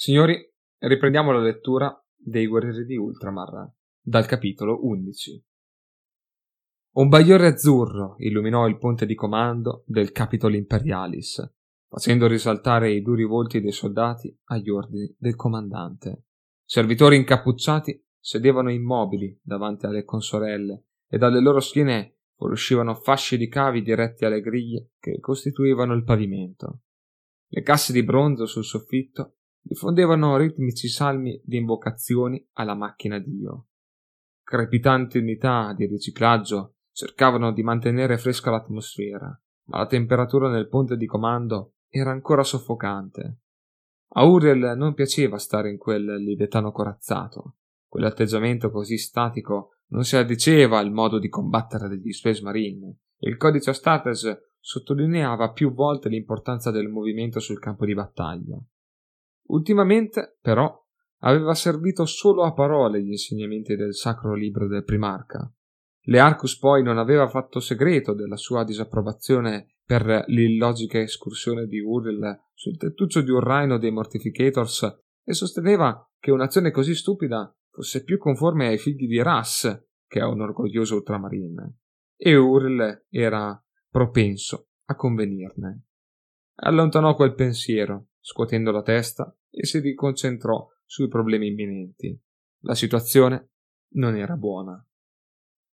Signori, riprendiamo la lettura dei guerrieri di Ultramar, dal capitolo 11. Un bagliore azzurro illuminò il ponte di comando del Capitol Imperialis, facendo risaltare i duri volti dei soldati agli ordini del comandante. Servitori incappucciati sedevano immobili davanti alle consorelle e dalle loro schiene fuoriuscivano fasci di cavi diretti alle griglie che costituivano il pavimento. Le casse di bronzo sul soffitto diffondevano ritmici salmi di invocazioni alla macchina Dio. Crepitanti unità di riciclaggio cercavano di mantenere fresca l'atmosfera, ma la temperatura nel ponte di comando era ancora soffocante. A Uriel non piaceva stare in quel libetano corazzato. Quell'atteggiamento così statico non si addiceva al modo di combattere degli Space Marine. Il codice Astartes sottolineava più volte l'importanza del movimento sul campo di battaglia. Ultimamente, però, aveva servito solo a parole gli insegnamenti del sacro libro del primarca. Learcus poi non aveva fatto segreto della sua disapprovazione per l'illogica escursione di Uriel sul tettuccio di un raino dei Mortificators e sosteneva che un'azione così stupida fosse più conforme ai figli di Ras che a un orgoglioso ultramarine. E Uriel era propenso a convenirne. Allontanò quel pensiero, scuotendo la testa, e si riconcentrò sui problemi imminenti. La situazione non era buona.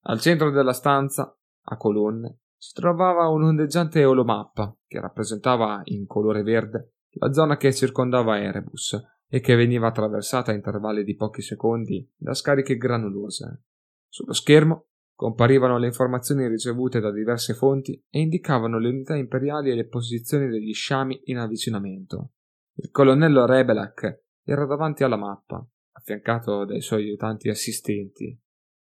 Al centro della stanza, a colonne, si trovava un'ondeggiante olomappa che rappresentava in colore verde la zona che circondava Erebus e che veniva attraversata a intervalli di pochi secondi da scariche granulose. Sullo schermo comparivano le informazioni ricevute da diverse fonti e indicavano le unità imperiali e le posizioni degli sciami in avvicinamento. Il colonnello Rebelak era davanti alla mappa, affiancato dai suoi aiutanti assistenti.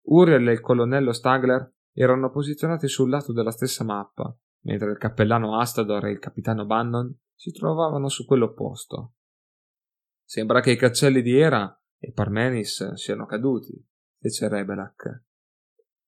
Uriel e il colonnello Stagler erano posizionati sul lato della stessa mappa, mentre il cappellano Astador e il capitano Bannon si trovavano su quello opposto. Sembra che i cancelli di Era e Parmenis siano caduti, fece Rebelak.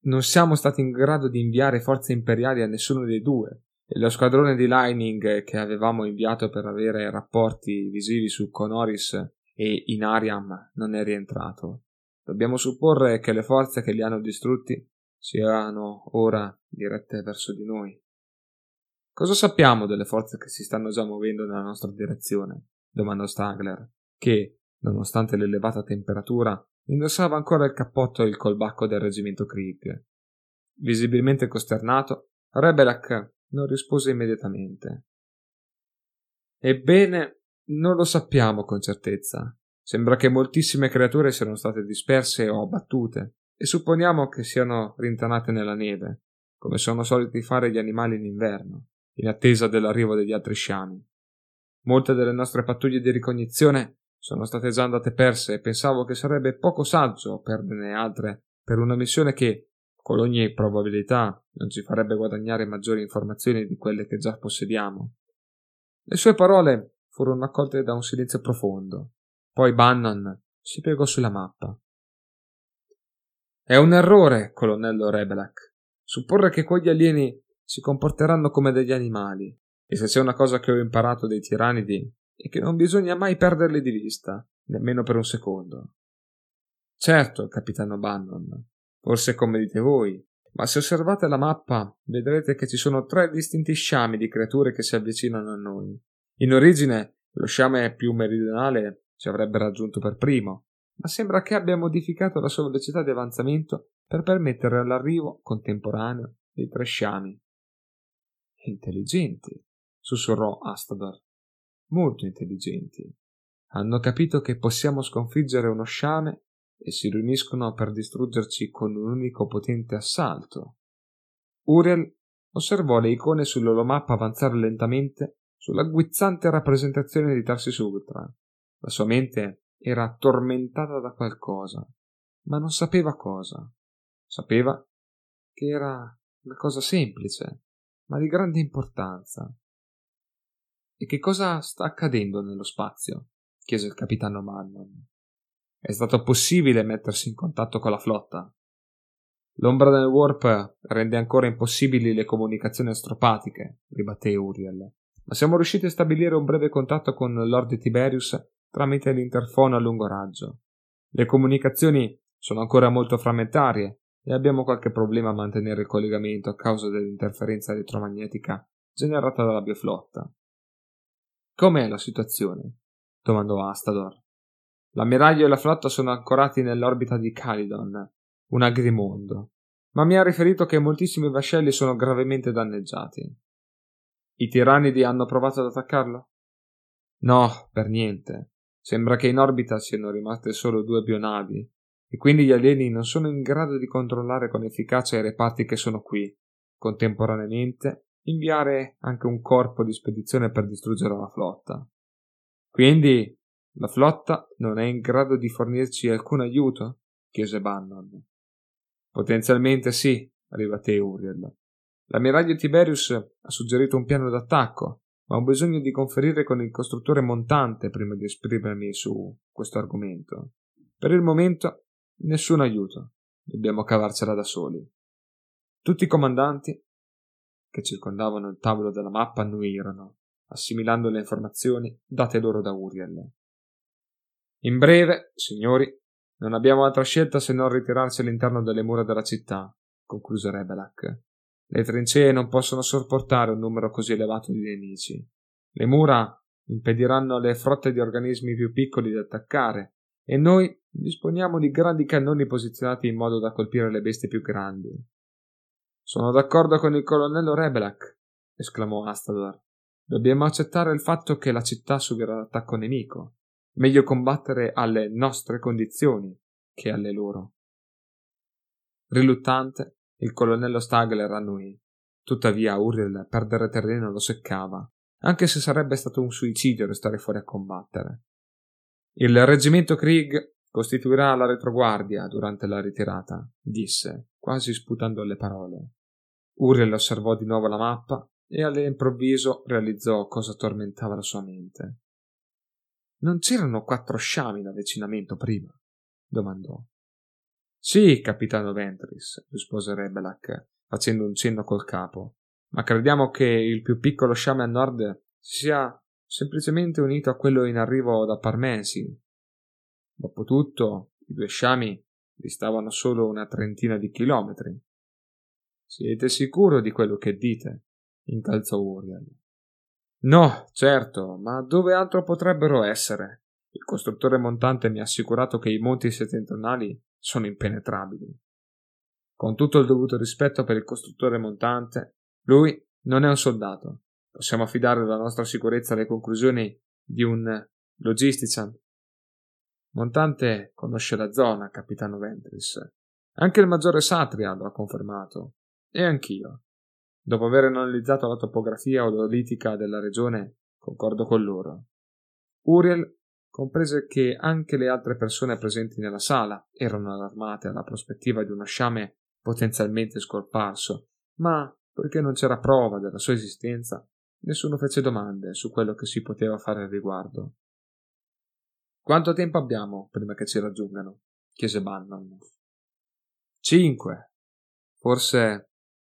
Non siamo stati in grado di inviare forze imperiali a nessuno dei due, lo squadrone di Lightning che avevamo inviato per avere rapporti visivi su Conoris e Inariam non è rientrato. Dobbiamo supporre che le forze che li hanno distrutti siano ora dirette verso di noi. Cosa sappiamo delle forze che si stanno già muovendo nella nostra direzione? domandò Stagler, che, nonostante l'elevata temperatura, indossava ancora il cappotto e il colbacco del reggimento Krieg. Visibilmente costernato, Rebelak non rispose immediatamente. Ebbene, non lo sappiamo con certezza. Sembra che moltissime creature siano state disperse o abbattute, e supponiamo che siano rintanate nella neve, come sono soliti fare gli animali in inverno, in attesa dell'arrivo degli altri sciami. Molte delle nostre pattuglie di ricognizione sono state già andate perse e pensavo che sarebbe poco saggio perderne altre per una missione che, con ogni probabilità non ci farebbe guadagnare maggiori informazioni di quelle che già possediamo. Le sue parole furono accolte da un silenzio profondo. Poi Bannon si piegò sulla mappa. È un errore, colonnello Rebelak, supporre che quegli alieni si comporteranno come degli animali, e se c'è una cosa che ho imparato dei tirannidi è che non bisogna mai perderli di vista, nemmeno per un secondo. Certo, capitano Bannon, forse come dite voi, ma se osservate la mappa vedrete che ci sono tre distinti sciami di creature che si avvicinano a noi. In origine lo sciame più meridionale ci avrebbe raggiunto per primo, ma sembra che abbia modificato la sua velocità di avanzamento per permettere l'arrivo contemporaneo dei tre sciami. Intelligenti, sussurrò Astador. Molto intelligenti. Hanno capito che possiamo sconfiggere uno sciame e si riuniscono per distruggerci con un unico potente assalto. Uriel osservò le icone sull'olomappa avanzare lentamente sulla guizzante rappresentazione di Tarsis Ultra. La sua mente era tormentata da qualcosa, ma non sapeva cosa. Sapeva che era una cosa semplice, ma di grande importanza. E che cosa sta accadendo nello spazio? chiese il capitano Mannon. È stato possibile mettersi in contatto con la flotta. L'ombra del warp rende ancora impossibili le comunicazioni astropatiche, ribatté Uriel, ma siamo riusciti a stabilire un breve contatto con Lord Tiberius tramite l'interfono a lungo raggio. Le comunicazioni sono ancora molto frammentarie e abbiamo qualche problema a mantenere il collegamento a causa dell'interferenza elettromagnetica generata dalla bioflotta. Com'è la situazione? domandò Astador. L'ammiraglio e la flotta sono ancorati nell'orbita di Calidon, un agrimondo, ma mi ha riferito che moltissimi vascelli sono gravemente danneggiati. I tirannidi hanno provato ad attaccarlo? No, per niente. Sembra che in orbita siano rimaste solo due bionavi, e quindi gli alieni non sono in grado di controllare con efficacia i reparti che sono qui. Contemporaneamente inviare anche un corpo di spedizione per distruggere la flotta. Quindi la flotta non è in grado di fornirci alcun aiuto? chiese Bannon. Potenzialmente sì, ribatté Uriel. L'ammiraglio Tiberius ha suggerito un piano d'attacco, ma ho bisogno di conferire con il costruttore montante prima di esprimermi su questo argomento. Per il momento nessun aiuto. Dobbiamo cavarcela da soli. Tutti i comandanti che circondavano il tavolo della mappa annuirono, assimilando le informazioni date loro da Uriel. In breve, signori, non abbiamo altra scelta se non ritirarci all'interno delle mura della città, concluse Rebelak. Le trincee non possono sopportare un numero così elevato di nemici. Le mura impediranno alle frotte di organismi più piccoli di attaccare e noi disponiamo di grandi cannoni posizionati in modo da colpire le bestie più grandi. Sono d'accordo con il colonnello Rebelak, esclamò Astador. Dobbiamo accettare il fatto che la città subirà l'attacco nemico. Meglio combattere alle nostre condizioni che alle loro. Riluttante, il colonnello Stagler annui. Tuttavia Uriel perdere terreno lo seccava, anche se sarebbe stato un suicidio restare fuori a combattere. Il reggimento Krieg costituirà la retroguardia durante la ritirata, disse, quasi sputando le parole. Uriel osservò di nuovo la mappa e all'improvviso realizzò cosa tormentava la sua mente. Non c'erano quattro sciami in avvicinamento prima? domandò. Sì, capitano Ventris, rispose Rebelak, facendo un cenno col capo, ma crediamo che il più piccolo sciame a nord sia semplicemente unito a quello in arrivo da Parmensi. Dopotutto, i due sciami distavano solo una trentina di chilometri. Siete sicuro di quello che dite? incalzò Uriel. No, certo, ma dove altro potrebbero essere? Il costruttore montante mi ha assicurato che i monti settentrionali sono impenetrabili. Con tutto il dovuto rispetto per il costruttore montante, lui non è un soldato. Possiamo affidare la nostra sicurezza alle conclusioni di un logistician. Montante conosce la zona, capitano Ventris. Anche il maggiore Satria lo ha confermato. E anch'io. Dopo aver analizzato la topografia odolitica della regione, concordo con loro. Uriel comprese che anche le altre persone presenti nella sala erano allarmate alla prospettiva di uno sciame potenzialmente scomparso, ma poiché non c'era prova della sua esistenza, nessuno fece domande su quello che si poteva fare al riguardo. Quanto tempo abbiamo prima che ci raggiungano? chiese Bannon. Cinque. Forse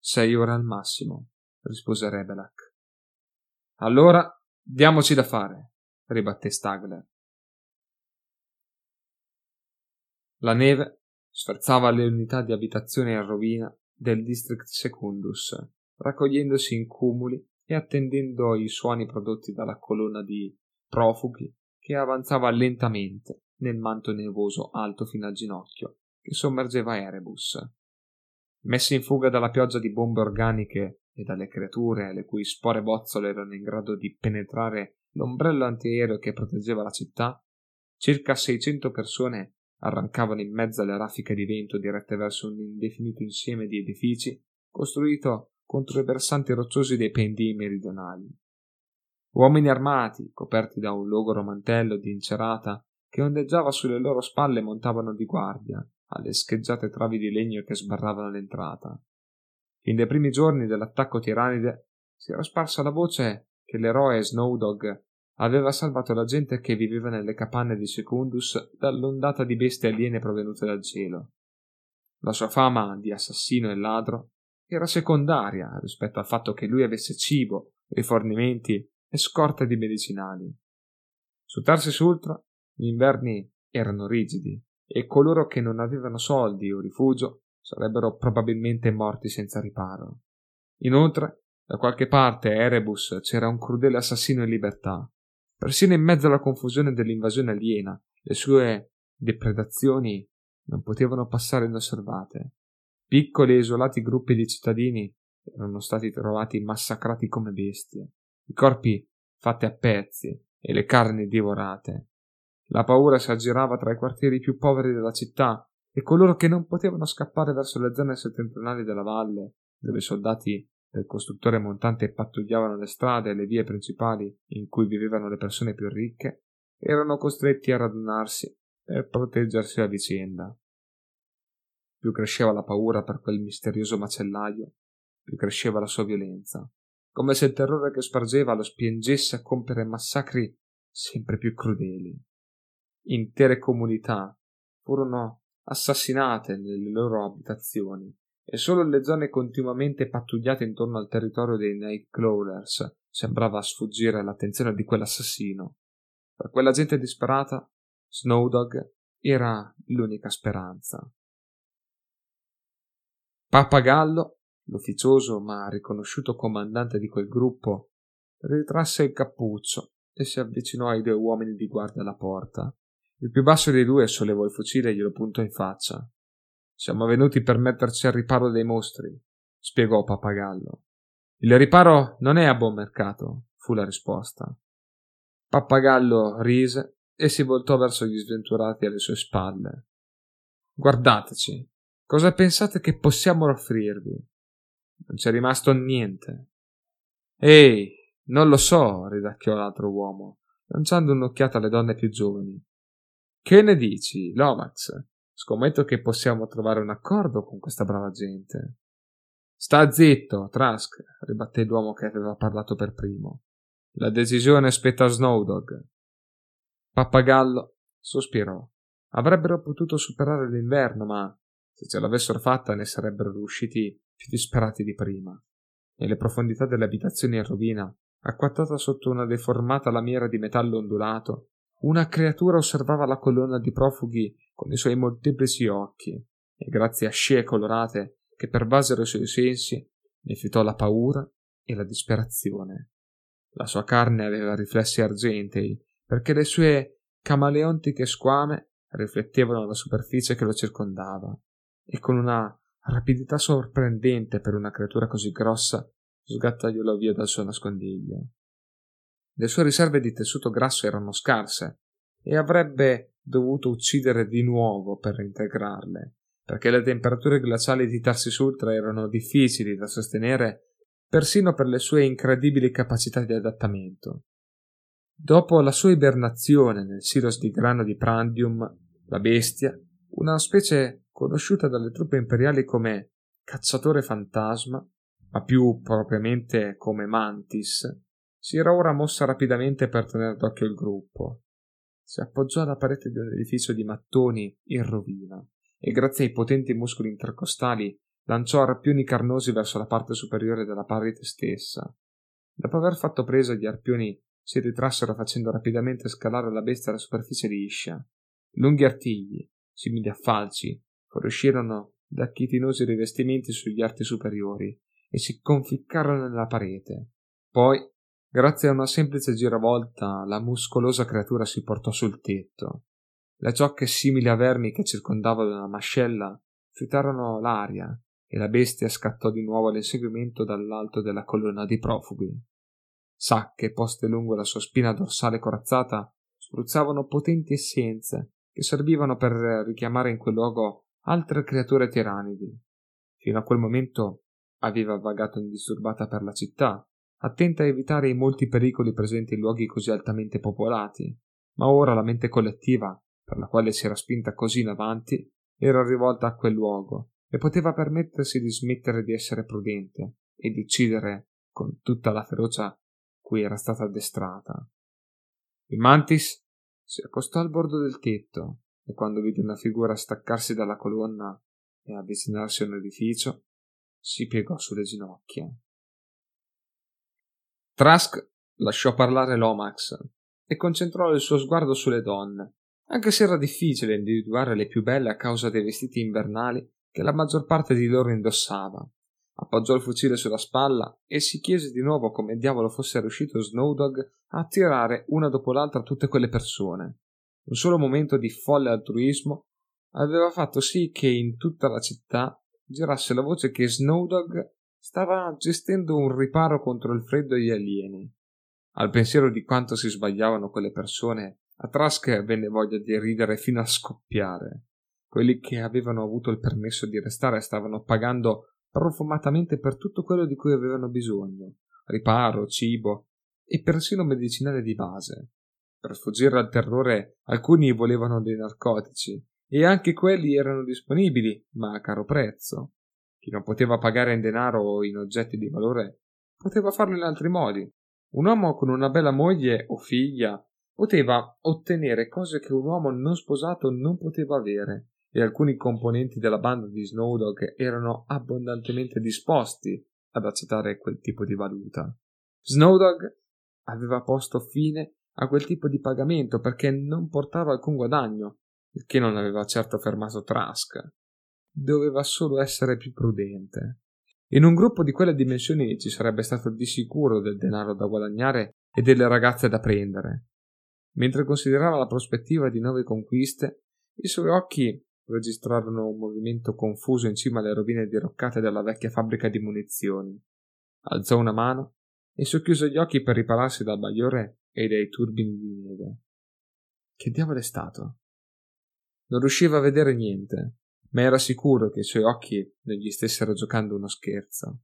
sei ore al massimo, rispose Rebelak. Allora diamoci da fare, ribatté Stagler. La neve sferzava le unità di abitazione in rovina del district secundus, raccogliendosi in cumuli e attendendo i suoni prodotti dalla colonna di profughi che avanzava lentamente nel manto nevoso alto fino al ginocchio che sommergeva Erebus. Messi in fuga dalla pioggia di bombe organiche e dalle creature le cui spore bozzole erano in grado di penetrare l'ombrello antiaereo che proteggeva la città, circa 600 persone arrancavano in mezzo alle raffiche di vento dirette verso un indefinito insieme di edifici costruito contro i versanti rocciosi dei pendii meridionali. Uomini armati, coperti da un logoro mantello di incerata che ondeggiava sulle loro spalle, montavano di guardia alle scheggiate travi di legno che sbarravano l'entrata. Fin dai primi giorni dell'attacco tirannide si era sparsa la voce che l'eroe Snowdog aveva salvato la gente che viveva nelle capanne di Secundus dall'ondata di bestie aliene provenute dal cielo. La sua fama di assassino e ladro era secondaria rispetto al fatto che lui avesse cibo, rifornimenti e scorte di medicinali. Su Tarsis Ultra gli inverni erano rigidi e coloro che non avevano soldi o rifugio sarebbero probabilmente morti senza riparo. Inoltre, da qualche parte a Erebus c'era un crudele assassino in libertà. Persino in mezzo alla confusione dell'invasione aliena, le sue depredazioni non potevano passare inosservate. Piccoli e isolati gruppi di cittadini erano stati trovati massacrati come bestie, i corpi fatti a pezzi e le carni divorate. La paura si aggirava tra i quartieri più poveri della città e coloro che non potevano scappare verso le zone settentrionali della valle, dove i soldati del costruttore montante pattugliavano le strade e le vie principali in cui vivevano le persone più ricche, erano costretti a radunarsi per proteggersi a vicenda. Più cresceva la paura per quel misterioso macellaio, più cresceva la sua violenza, come se il terrore che spargeva lo spingesse a compiere massacri sempre più crudeli. Intere comunità furono assassinate nelle loro abitazioni e solo le zone continuamente pattugliate intorno al territorio dei Nightcrawlers sembrava sfuggire all'attenzione di quell'assassino. Per quella gente disperata, Snowdog era l'unica speranza. Pappagallo, l'ufficioso ma riconosciuto comandante di quel gruppo, ritrasse il cappuccio e si avvicinò ai due uomini di guardia alla porta. Il più basso dei due sollevò il fucile e glielo puntò in faccia. Siamo venuti per metterci al riparo dei mostri, spiegò Pappagallo. Il riparo non è a buon mercato, fu la risposta. Pappagallo rise e si voltò verso gli sventurati alle sue spalle. Guardateci, Cosa pensate che possiamo offrirvi? Non c'è rimasto niente. Ehi, non lo so, ridacchiò l'altro uomo, lanciando un'occhiata alle donne più giovani. Che ne dici, Lomax? Scommetto che possiamo trovare un accordo con questa brava gente. Sta zitto, Trask, ribatté l'uomo che aveva parlato per primo. La decisione spetta a Snowdog. Pappagallo sospirò. Avrebbero potuto superare l'inverno, ma se ce l'avessero fatta ne sarebbero riusciti più disperati di prima. Nelle profondità delle abitazioni in rovina, acquattata sotto una deformata lamiera di metallo ondulato, una creatura osservava la colonna di profughi con i suoi molteplici occhi, e grazie a scie colorate che pervasero i suoi sensi, ne fiutò la paura e la disperazione. La sua carne aveva riflessi argentei, perché le sue camaleontiche squame riflettevano la superficie che lo circondava e con una rapidità sorprendente per una creatura così grossa sgattaiolò via dal suo nascondiglio. Le sue riserve di tessuto grasso erano scarse e avrebbe dovuto uccidere di nuovo per reintegrarle, perché le temperature glaciali di Tarsis Ultra erano difficili da sostenere persino per le sue incredibili capacità di adattamento. Dopo la sua ibernazione nel silos di grano di Prandium, la bestia, una specie conosciuta dalle truppe imperiali come cacciatore fantasma, ma più propriamente come Mantis, si era ora mossa rapidamente per tenere d'occhio il gruppo. Si appoggiò alla parete di un edificio di mattoni in rovina e grazie ai potenti muscoli intercostali lanciò arpioni carnosi verso la parte superiore della parete stessa. Dopo aver fatto presa gli arpioni si ritrassero facendo rapidamente scalare la bestia alla superficie liscia. Lunghi artigli, simili a falci, fuoriuscirono da chitinosi rivestimenti sugli arti superiori e si conficcarono nella parete. Poi, grazie a una semplice giravolta, la muscolosa creatura si portò sul tetto. Le ciocche simili a vermi che circondavano la mascella fiutarono l'aria e la bestia scattò di nuovo all'inseguimento dall'alto della colonna di profughi. Sacche poste lungo la sua spina dorsale corazzata spruzzavano potenti essenze che servivano per richiamare in quel luogo altre creature tiranidi. Fino a quel momento aveva vagato indisturbata per la città, attenta a evitare i molti pericoli presenti in luoghi così altamente popolati, ma ora la mente collettiva, per la quale si era spinta così in avanti, era rivolta a quel luogo e poteva permettersi di smettere di essere prudente e di uccidere con tutta la ferocia cui era stata addestrata. Il mantis si accostò al bordo del tetto e quando vide una figura staccarsi dalla colonna e avvicinarsi a un edificio, si piegò sulle ginocchia. Trask lasciò parlare Lomax e concentrò il suo sguardo sulle donne, anche se era difficile individuare le più belle a causa dei vestiti invernali che la maggior parte di loro indossava. Appoggiò il fucile sulla spalla e si chiese di nuovo come diavolo fosse riuscito Snowdog a attirare una dopo l'altra tutte quelle persone. Un solo momento di folle altruismo aveva fatto sì che in tutta la città girasse la voce che Snowdog stava gestendo un riparo contro il freddo e gli alieni. Al pensiero di quanto si sbagliavano quelle persone, a Trask venne voglia di ridere fino a scoppiare. Quelli che avevano avuto il permesso di restare stavano pagando profumatamente per tutto quello di cui avevano bisogno, riparo, cibo e persino medicinale di base. Per sfuggire al terrore alcuni volevano dei narcotici e anche quelli erano disponibili, ma a caro prezzo. Chi non poteva pagare in denaro o in oggetti di valore poteva farlo in altri modi. Un uomo con una bella moglie o figlia poteva ottenere cose che un uomo non sposato non poteva avere e alcuni componenti della banda di Snowdog erano abbondantemente disposti ad accettare quel tipo di valuta. Snowdog aveva posto fine a quel tipo di pagamento perché non portava alcun guadagno, il che non aveva certo fermato Trask. Doveva solo essere più prudente. In un gruppo di quelle dimensioni ci sarebbe stato di sicuro del denaro da guadagnare e delle ragazze da prendere. Mentre considerava la prospettiva di nuove conquiste, i suoi occhi registrarono un movimento confuso in cima alle rovine diroccate della vecchia fabbrica di munizioni. Alzò una mano e socchiuse gli occhi per ripararsi dal bagliore e dai turbini di neve. Che diavolo è stato? Non riusciva a vedere niente, ma era sicuro che i suoi occhi non gli stessero giocando uno scherzo.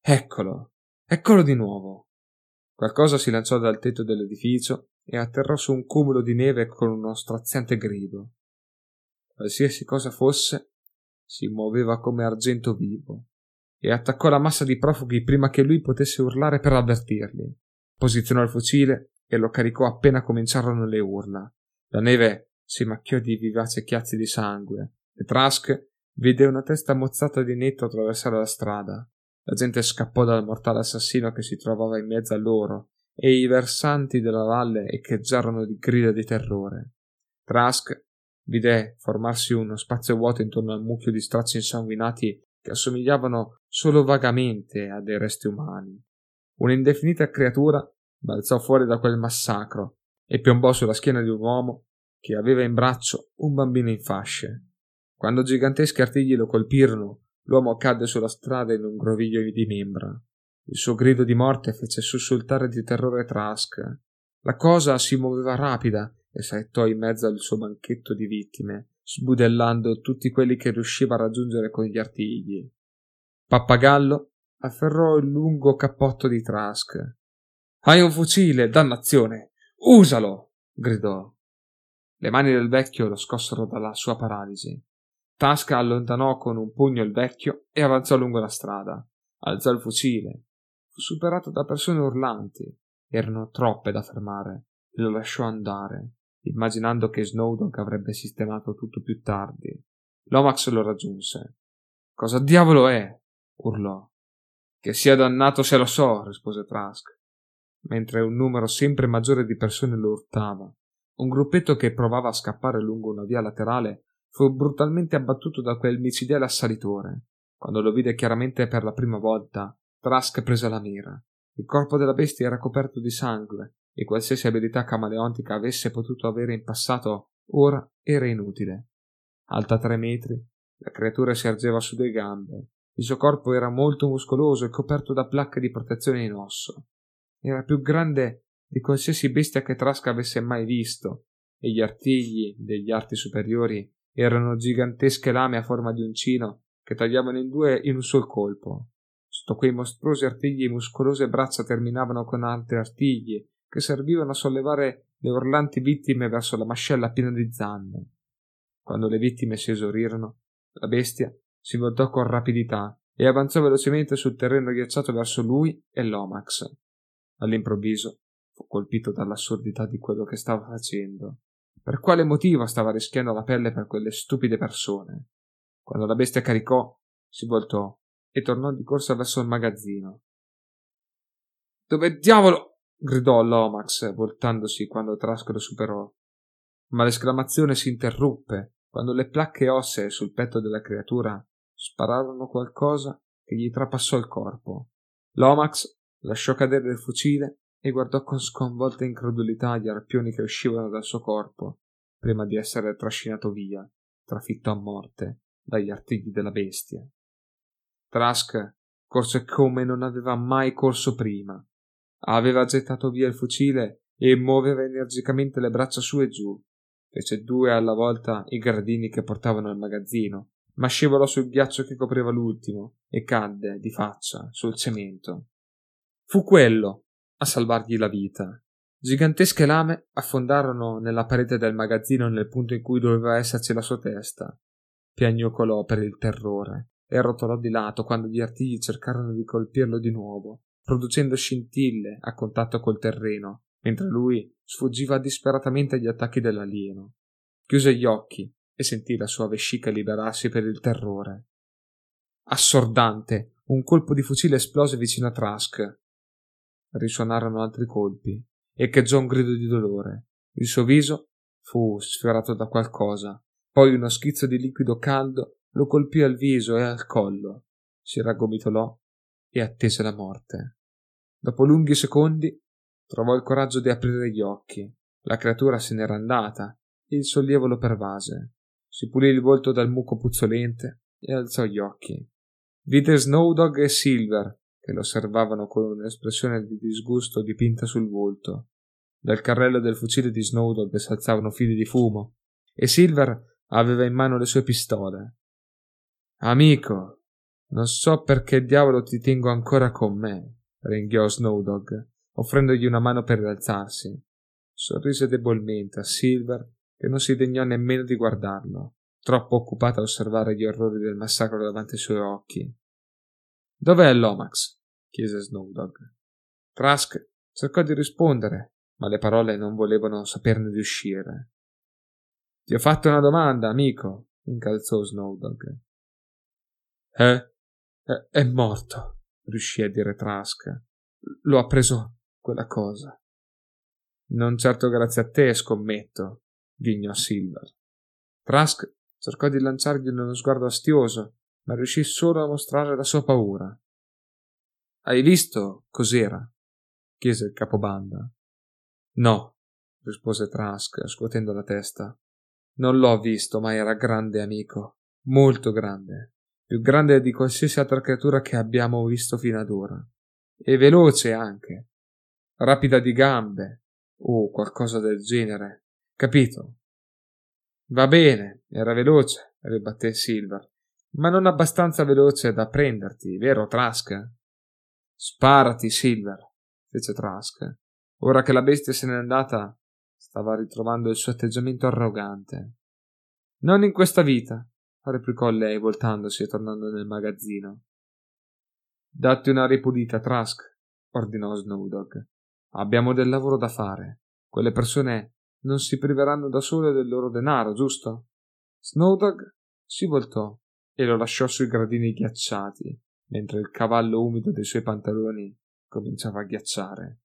Eccolo, eccolo di nuovo. Qualcosa si lanciò dal tetto dell'edificio e atterrò su un cumulo di neve con uno straziante grido qualsiasi cosa fosse, si muoveva come argento vivo e attaccò la massa di profughi prima che lui potesse urlare per avvertirli. Posizionò il fucile e lo caricò appena cominciarono le urla. La neve si macchiò di vivaci chiazzi di sangue e Trask vide una testa mozzata di netto attraversare la strada. La gente scappò dal mortale assassino che si trovava in mezzo a loro e i versanti della valle echeggiarono di grida di terrore. Trask Vide formarsi uno spazio vuoto intorno al mucchio di stracci insanguinati che assomigliavano solo vagamente a dei resti umani. Un'indefinita creatura balzò fuori da quel massacro e piombò sulla schiena di un uomo che aveva in braccio un bambino in fasce. Quando giganteschi artigli lo colpirono, l'uomo cadde sulla strada in un groviglio di membra. Il suo grido di morte fece sussultare di terrore Trask. La cosa si muoveva rapida e saettò in mezzo al suo banchetto di vittime, sbudellando tutti quelli che riusciva a raggiungere con gli artigli. Pappagallo afferrò il lungo cappotto di Trask. Hai un fucile, dannazione! Usalo! gridò. Le mani del vecchio lo scossero dalla sua paralisi. Tasca allontanò con un pugno il vecchio e avanzò lungo la strada. Alzò il fucile. Fu superato da persone urlanti. Erano troppe da fermare. Lo lasciò andare immaginando che Snowdon avrebbe sistemato tutto più tardi. Lomax lo raggiunse. Cosa diavolo è? urlò. Che sia dannato se lo so, rispose Trask, mentre un numero sempre maggiore di persone lo urtava. Un gruppetto che provava a scappare lungo una via laterale fu brutalmente abbattuto da quel micidiale assalitore. Quando lo vide chiaramente per la prima volta, Trask prese la mira. Il corpo della bestia era coperto di sangue e qualsiasi abilità camaleontica avesse potuto avere in passato ora era inutile. Alta tre metri, la creatura si ergeva su due gambe. Il suo corpo era molto muscoloso e coperto da placche di protezione in osso. Era più grande di qualsiasi bestia che Trasca avesse mai visto, e gli artigli degli arti superiori erano gigantesche lame a forma di uncino che tagliavano in due in un sol colpo. Sotto quei mostruosi artigli muscolose braccia terminavano con altri artigli che servivano a sollevare le urlanti vittime verso la mascella piena di zanne. Quando le vittime si esorirono, la bestia si voltò con rapidità e avanzò velocemente sul terreno ghiacciato verso lui e Lomax. All'improvviso fu colpito dall'assurdità di quello che stava facendo. Per quale motivo stava rischiando la pelle per quelle stupide persone? Quando la bestia caricò, si voltò e tornò di corsa verso il magazzino. Dove diavolo gridò Lomax voltandosi quando Trask lo superò. Ma l'esclamazione si interruppe quando le placche ossee sul petto della creatura spararono qualcosa che gli trapassò il corpo. Lomax lasciò cadere il fucile e guardò con sconvolta incredulità gli arpioni che uscivano dal suo corpo, prima di essere trascinato via, trafitto a morte, dagli artigli della bestia. Trask corse come non aveva mai corso prima. Aveva gettato via il fucile e muoveva energicamente le braccia su e giù. Fece due alla volta i gradini che portavano al magazzino, ma scivolò sul ghiaccio che copriva l'ultimo e cadde di faccia sul cemento. Fu quello a salvargli la vita. Gigantesche lame affondarono nella parete del magazzino nel punto in cui doveva esserci la sua testa. Piagnucolò per il terrore e rotolò di lato quando gli artigli cercarono di colpirlo di nuovo, producendo scintille a contatto col terreno, mentre lui sfuggiva disperatamente agli attacchi dell'alieno. Chiuse gli occhi e sentì la sua vescica liberarsi per il terrore. Assordante, un colpo di fucile esplose vicino a Trask. Risuonarono altri colpi, echeggiò un grido di dolore. Il suo viso fu sfiorato da qualcosa, poi uno schizzo di liquido caldo lo colpì al viso e al collo. Si raggomitolò e attese la morte. Dopo lunghi secondi trovò il coraggio di aprire gli occhi. La creatura se n'era andata e il sollievo lo pervase. Si pulì il volto dal muco puzzolente e alzò gli occhi. Vide Snowdog e Silver che lo osservavano con un'espressione di disgusto dipinta sul volto. Dal carrello del fucile di Snowdog s'alzavano fili di fumo e Silver aveva in mano le sue pistole. Amico, non so perché diavolo ti tengo ancora con me, ringhiò Snowdog, offrendogli una mano per rialzarsi. Sorrise debolmente a Silver, che non si degnò nemmeno di guardarlo, troppo occupato a osservare gli orrori del massacro davanti ai suoi occhi. Dov'è Lomax? Chiese Snowdog. Trask cercò di rispondere, ma le parole non volevano saperne di uscire. Ti ho fatto una domanda, amico, incalzò Snowdog. Eh? È, è morto, riuscì a dire Trask. Lo ha preso quella cosa. Non certo grazie a te, scommetto, ghignò Silver. Trask cercò di lanciargli uno sguardo astioso, ma riuscì solo a mostrare la sua paura. Hai visto cos'era? chiese il capobanda. No, rispose Trask, scuotendo la testa. Non l'ho visto, ma era grande amico, molto grande, più grande di qualsiasi altra creatura che abbiamo visto fino ad ora. E veloce anche, rapida di gambe, o qualcosa del genere, capito? Va bene, era veloce, ribatté Silver, ma non abbastanza veloce da prenderti, vero Trask? Sparati, Silver, fece Trask. Ora che la bestia se n'è andata, stava ritrovando il suo atteggiamento arrogante. Non in questa vita, replicò lei voltandosi e tornando nel magazzino. Datti una ripulita, Trask, ordinò Snowdog. Abbiamo del lavoro da fare. Quelle persone non si priveranno da sole del loro denaro, giusto? Snowdog si voltò e lo lasciò sui gradini ghiacciati, mentre il cavallo umido dei suoi pantaloni cominciava a ghiacciare.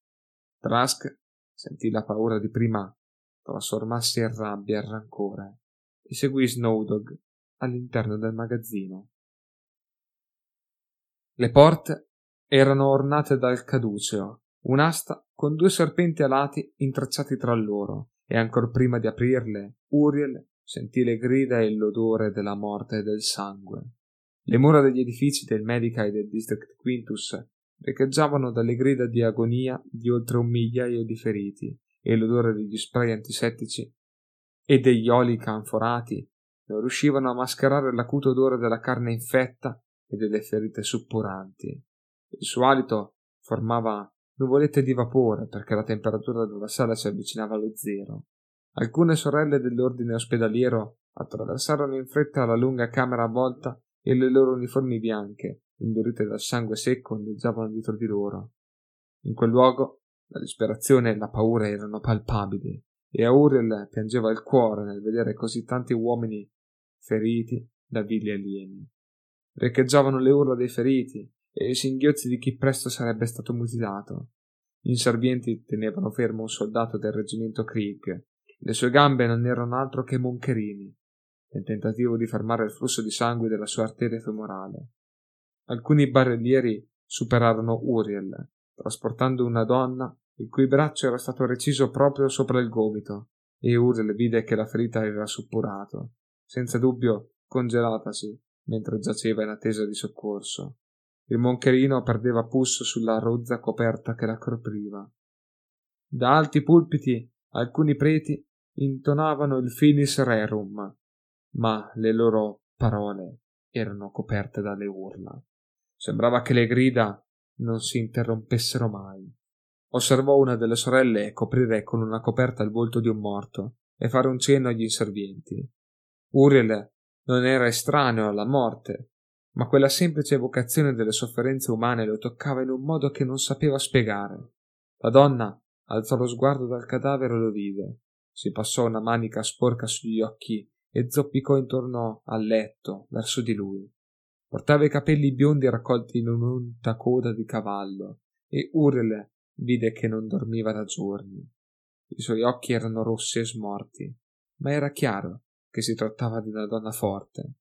Trask sentì la paura di prima trasformarsi in rabbia e rancore e seguì Snowdog all'interno del magazzino. Le porte erano ornate dal caduceo, un'asta con due serpenti alati intrecciati tra loro, e ancor prima di aprirle, Uriel sentì le grida e l'odore della morte e del sangue. Le mura degli edifici del Medica e del District Quintus recheggiavano dalle grida di agonia di oltre un migliaio di feriti e l'odore degli spray antisettici e degli oli canforati non riuscivano a mascherare l'acuto odore della carne infetta e delle ferite suppuranti. Il suo alito formava nuvolette di vapore perché la temperatura della sala si avvicinava allo zero. Alcune sorelle dell'ordine ospedaliero attraversarono in fretta la lunga camera avvolta e le loro uniformi bianche, indurite dal sangue secco, ondeggiavano dietro di loro. In quel luogo la disperazione e la paura erano palpabili, e a Uriel piangeva il cuore nel vedere così tanti uomini feriti da vili alieni. Recheggiavano le urla dei feriti e i singhiozzi di chi presto sarebbe stato mutilato. Gli inservienti tenevano fermo un soldato del reggimento Krieg. Le sue gambe non erano altro che moncherini, nel tentativo di fermare il flusso di sangue della sua arteria femorale. Alcuni barellieri superarono Uriel, trasportando una donna il cui braccio era stato reciso proprio sopra il gomito, e Uriel vide che la ferita aveva suppurato, senza dubbio congelatasi, mentre giaceva in attesa di soccorso. Il moncherino perdeva pus sulla rozza coperta che la copriva. Da alti pulpiti alcuni preti intonavano il finis rerum, ma le loro parole erano coperte dalle urla. Sembrava che le grida non si interrompessero mai. Osservò una delle sorelle coprire con una coperta il volto di un morto e fare un cenno agli inservienti. Uriel non era estraneo alla morte, ma quella semplice evocazione delle sofferenze umane lo toccava in un modo che non sapeva spiegare. La donna alzò lo sguardo dal cadavere e lo vide. Si passò una manica sporca sugli occhi e zoppicò intorno al letto, verso di lui. Portava i capelli biondi raccolti in un'unta coda di cavallo, e Uriel vide che non dormiva da giorni. I suoi occhi erano rossi e smorti, ma era chiaro che si trattava di una donna forte.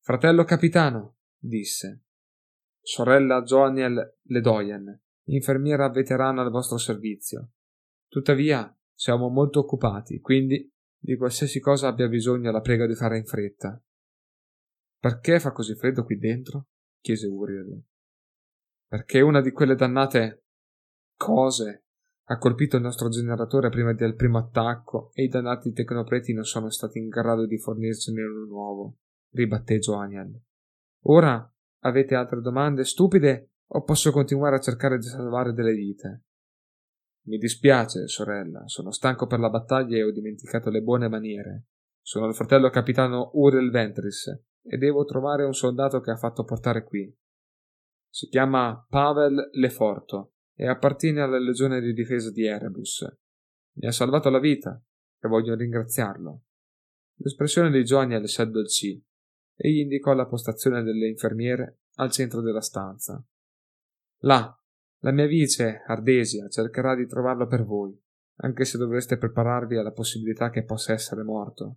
Fratello capitano, disse. Sorella Joaniel Ledoyen, infermiera veterana al vostro servizio. Tuttavia, siamo molto occupati, quindi di qualsiasi cosa abbia bisogno la prego di fare in fretta. Perché fa così freddo qui dentro? chiese Uriel. Perché una di quelle dannate cose ha colpito il nostro generatore prima del primo attacco e i dannati tecnopreti non sono stati in grado di fornircene uno nuovo, ribatté Joaniel. Ora avete altre domande stupide o posso continuare a cercare di salvare delle vite? Mi dispiace, sorella, sono stanco per la battaglia e ho dimenticato le buone maniere. Sono il fratello capitano Uriel Ventris e devo trovare un soldato che ha fatto portare qui. Si chiama Pavel Leforto e appartiene alla legione di difesa di Erebus. Mi ha salvato la vita e voglio ringraziarlo. L'espressione di Johnny si addolcì e gli indicò la postazione delle infermiere al centro della stanza. Là, la mia vice, Ardesia, cercherà di trovarlo per voi, anche se dovreste prepararvi alla possibilità che possa essere morto.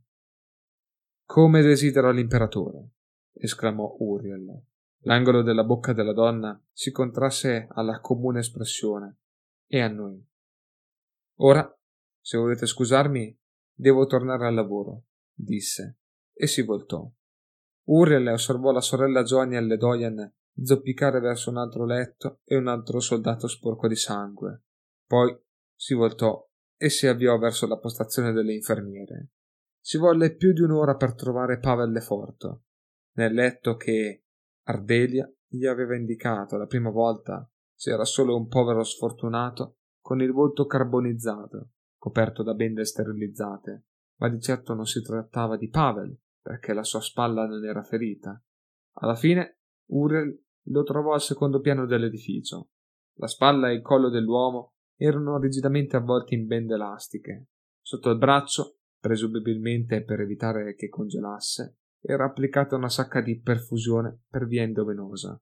Come desidera l'imperatore, esclamò Uriel. L'angolo della bocca della donna si contrasse alla comune espressione e a noi. Ora, se volete scusarmi, devo tornare al lavoro, disse, e si voltò. Uriel osservò la sorella Joanie Ledoyan zoppicare verso un altro letto e un altro soldato sporco di sangue. Poi si voltò e si avviò verso la postazione delle infermiere. Ci volle più di un'ora per trovare Pavel Leforto. Nel letto che Ardelia gli aveva indicato la prima volta c'era solo un povero sfortunato con il volto carbonizzato, coperto da bende sterilizzate, ma di certo non si trattava di Pavel, perché la sua spalla non era ferita. Alla fine Uriel lo trovò al secondo piano dell'edificio. La spalla e il collo dell'uomo erano rigidamente avvolti in bende elastiche. Sotto il braccio, presumibilmente per evitare che congelasse, era applicata una sacca di perfusione per via endovenosa.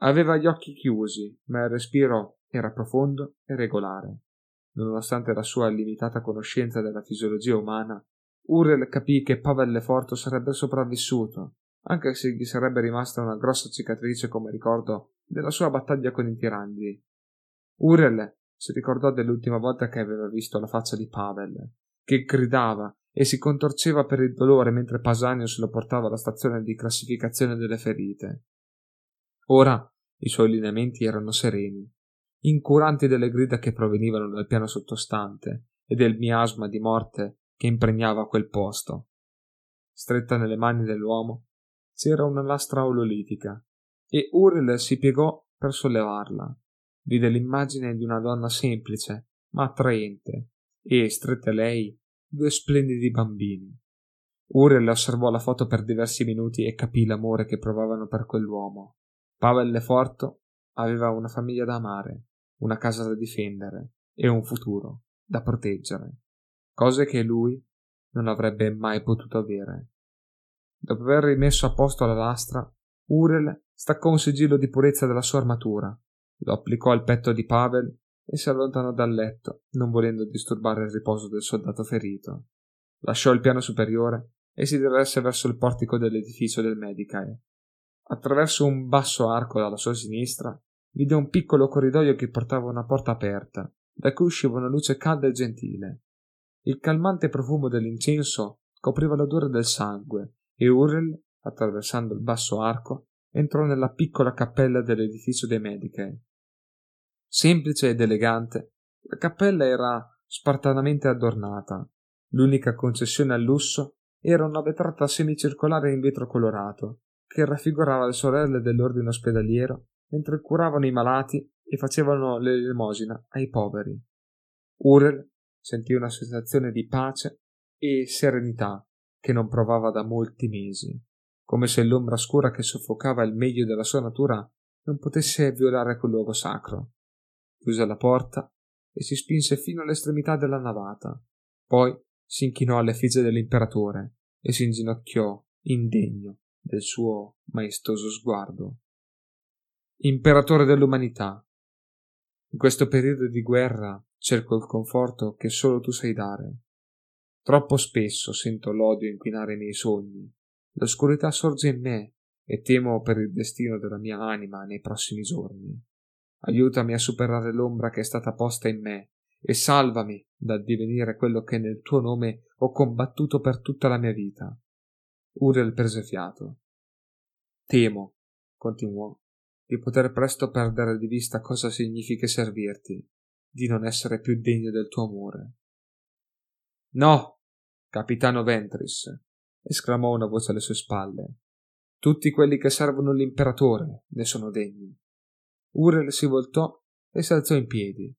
Aveva gli occhi chiusi, ma il respiro era profondo e regolare. Nonostante la sua limitata conoscenza della fisiologia umana, Urel capì che Pavel Leforto sarebbe sopravvissuto anche se gli sarebbe rimasta una grossa cicatrice come ricordo della sua battaglia con i tirandi. Urel si ricordò dell'ultima volta che aveva visto la faccia di Pavel, che gridava e si contorceva per il dolore mentre Pasanius lo portava alla stazione di classificazione delle ferite. Ora i suoi lineamenti erano sereni, incuranti delle grida che provenivano dal piano sottostante e del miasma di morte che impregnava quel posto. Stretta nelle mani dell'uomo, c'era una lastra ololitica e Uriel si piegò per sollevarla. Vide l'immagine di una donna semplice ma attraente e, strette a lei, due splendidi bambini. Uriel osservò la foto per diversi minuti e capì l'amore che provavano per quell'uomo. Pavel Leforto aveva una famiglia da amare, una casa da difendere e un futuro da proteggere, cose che lui non avrebbe mai potuto avere. Dopo aver rimesso a posto la lastra, Urel staccò un sigillo di purezza dalla sua armatura, lo applicò al petto di Pavel e si allontanò dal letto, non volendo disturbare il riposo del soldato ferito. Lasciò il piano superiore e si diresse verso il portico dell'edificio del Medicae. Attraverso un basso arco dalla sua sinistra vide un piccolo corridoio che portava una porta aperta, da cui usciva una luce calda e gentile. Il calmante profumo dell'incenso copriva l'odore del sangue e Urel, attraversando il basso arco, entrò nella piccola cappella dell'edificio dei Medicae. Semplice ed elegante, la cappella era spartanamente adornata. L'unica concessione al lusso era una vetrata semicircolare in vetro colorato, che raffigurava le sorelle dell'ordine ospedaliero mentre curavano i malati e facevano l'elemosina ai poveri. Urel sentì una sensazione di pace e serenità che non provava da molti mesi, come se l'ombra scura che soffocava il meglio della sua natura non potesse violare quel luogo sacro. Chiuse la porta e si spinse fino all'estremità della navata. Poi si inchinò all'effigie dell'imperatore e si inginocchiò indegno del suo maestoso sguardo. Imperatore dell'umanità, in questo periodo di guerra cerco il conforto che solo tu sai dare. Troppo spesso sento l'odio inquinare i miei sogni. L'oscurità sorge in me e temo per il destino della mia anima nei prossimi giorni. Aiutami a superare l'ombra che è stata posta in me e salvami dal divenire quello che nel tuo nome ho combattuto per tutta la mia vita. Uriel prese fiato. Temo, continuò, di poter presto perdere di vista cosa significa servirti, di non essere più degno del tuo amore. No, capitano Ventris, esclamò una voce alle sue spalle. Tutti quelli che servono l'imperatore ne sono degni. Urel si voltò e si alzò in piedi.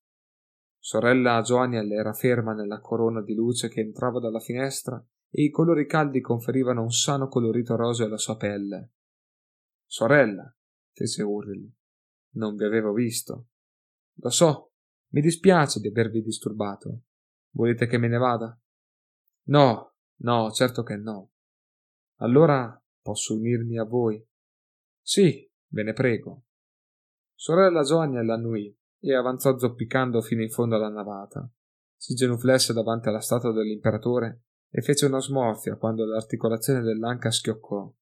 Sorella Joaniel era ferma nella corona di luce che entrava dalla finestra e i colori caldi conferivano un sano colorito roseo alla sua pelle. Sorella, fece Uril, non vi avevo visto. Lo so, mi dispiace di avervi disturbato. Volete che me ne vada? No, no, certo che no. Allora posso unirmi a voi? Sì, ve ne prego. Sorella Joania l'annui e avanzò zoppicando fino in fondo alla navata. Si genuflesse davanti alla statua dell'imperatore e fece una smorfia quando l'articolazione dell'anca schioccò.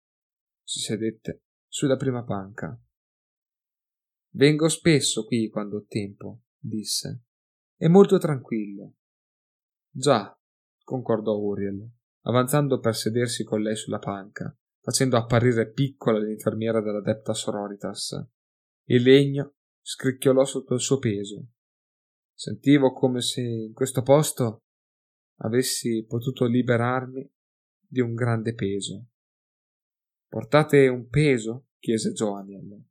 Si sedette sulla prima panca. Vengo spesso qui quando ho tempo, disse. È molto tranquillo. Già, concordò Uriel, avanzando per sedersi con lei sulla panca, facendo apparire piccola l'infermiera della Depta Sororitas. Il legno scricchiolò sotto il suo peso. Sentivo come se in questo posto avessi potuto liberarmi di un grande peso. Portate un peso? chiese Joaniel.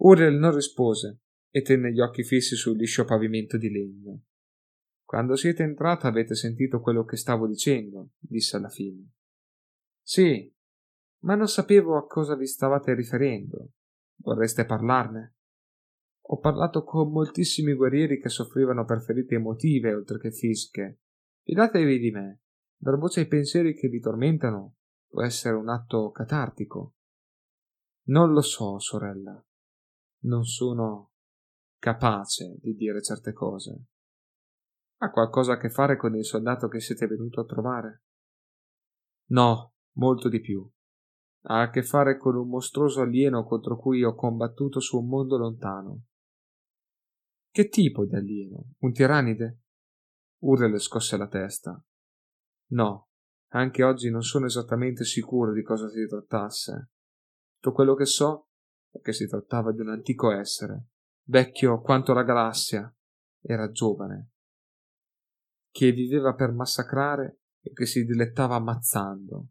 Uriel non rispose e tenne gli occhi fissi sul liscio pavimento di legno. Quando siete entrata avete sentito quello che stavo dicendo, disse alla fine. Sì, ma non sapevo a cosa vi stavate riferendo. Vorreste parlarne? Ho parlato con moltissimi guerrieri che soffrivano per ferite emotive oltre che fisiche. Fidatevi di me. Dar voce ai pensieri che vi tormentano può essere un atto catartico. Non lo so, sorella. Non sono capace di dire certe cose. Ha qualcosa a che fare con il soldato che siete venuto a trovare? No, molto di più. Ha a che fare con un mostruoso alieno contro cui ho combattuto su un mondo lontano. Che tipo di alieno? Un tiranide? Urel scosse la testa. No, anche oggi non sono esattamente sicuro di cosa si trattasse. Tutto quello che so è che si trattava di un antico essere, vecchio quanto la galassia, era giovane, che viveva per massacrare e che si dilettava ammazzando.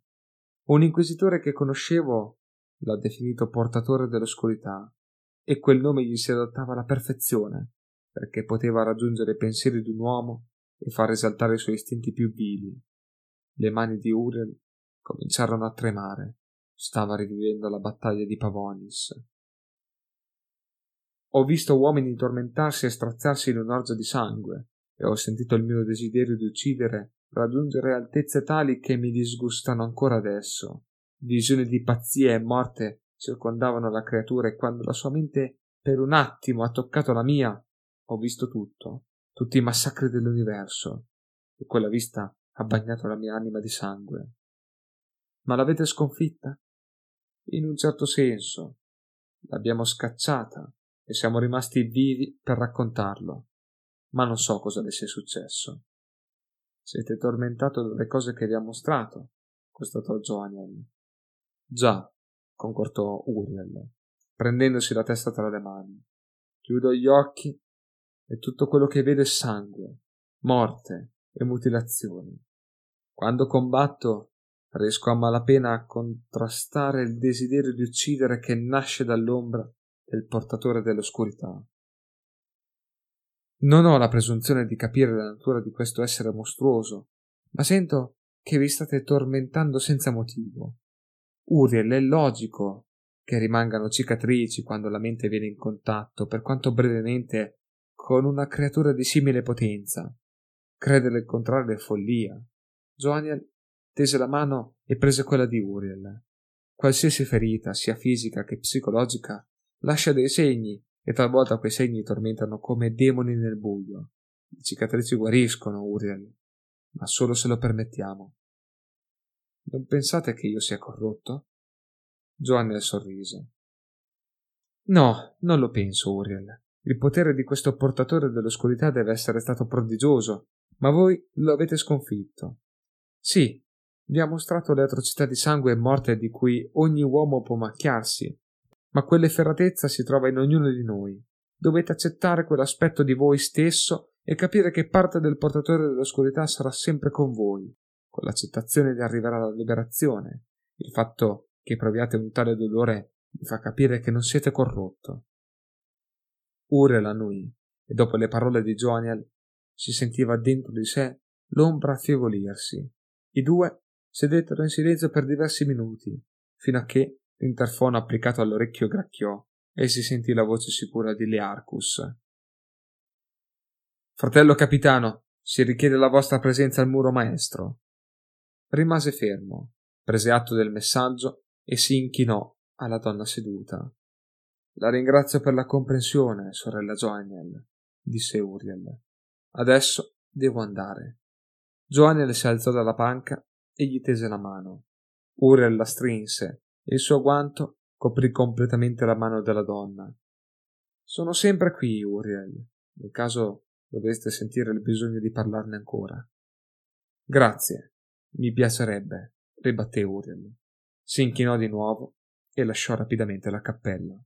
Un inquisitore che conoscevo l'ha definito portatore dell'oscurità, e quel nome gli si adattava alla perfezione, perché poteva raggiungere i pensieri di un uomo e far esaltare i suoi istinti più vili. Le mani di Uriel cominciarono a tremare. Stava rivivendo la battaglia di Pavonis. Ho visto uomini tormentarsi e straziarsi in un'orgia di sangue, e ho sentito il mio desiderio di uccidere raggiungere altezze tali che mi disgustano ancora adesso. Visioni di pazzia e morte circondavano la creatura e quando la sua mente per un attimo ha toccato la mia, ho visto tutto, tutti i massacri dell'universo, e quella vista ha bagnato la mia anima di sangue. Ma l'avete sconfitta? In un certo senso. L'abbiamo scacciata e siamo rimasti vivi per raccontarlo. Ma non so cosa le sia successo. Siete tormentato dalle cose che vi ha mostrato, constatò Joaniel. Già, concordò Uriel, prendendosi la testa tra le mani. Chiudo gli occhi e tutto quello che vedo è sangue, morte e mutilazioni. Quando combatto riesco a malapena a contrastare il desiderio di uccidere che nasce dall'ombra del portatore dell'oscurità. Non ho la presunzione di capire la natura di questo essere mostruoso, ma sento che vi state tormentando senza motivo. Uriel, è logico che rimangano cicatrici quando la mente viene in contatto, per quanto brevemente, con una creatura di simile potenza. Credere il contrario è follia. Joaniel tese la mano e prese quella di Uriel. Qualsiasi ferita, sia fisica che psicologica, lascia dei segni e talvolta quei segni tormentano come demoni nel buio. Le cicatrici guariscono, Uriel, ma solo se lo permettiamo. Non pensate che io sia corrotto? Joannel sorrise. No, non lo penso, Uriel. Il potere di questo portatore dell'oscurità deve essere stato prodigioso, ma voi lo avete sconfitto. Sì, vi ha mostrato le atrocità di sangue e morte di cui ogni uomo può macchiarsi, ma quell'efferatezza si trova in ognuno di noi. Dovete accettare quell'aspetto di voi stesso e capire che parte del portatore dell'oscurità sarà sempre con voi. Con l'accettazione di arrivare alla liberazione, il fatto che proviate un tale dolore vi fa capire che non siete corrotto. Uriel annui, e dopo le parole di Joaniel si sentiva dentro di sé l'ombra affievolirsi. I due sedettero in silenzio per diversi minuti, fino a che l'interfono applicato all'orecchio gracchiò e si sentì la voce sicura di Learcus. Fratello capitano, si richiede la vostra presenza al muro maestro. Rimase fermo, prese atto del messaggio e si inchinò alla donna seduta. La ringrazio per la comprensione, sorella Joaniel, disse Uriel. Adesso devo andare. Joaniel si alzò dalla panca e gli tese la mano. Uriel la strinse e il suo guanto coprì completamente la mano della donna. Sono sempre qui, Uriel, nel caso doveste sentire il bisogno di parlarne ancora. Grazie, mi piacerebbe, ribatté Uriel. Si inchinò di nuovo e lasciò rapidamente la cappella.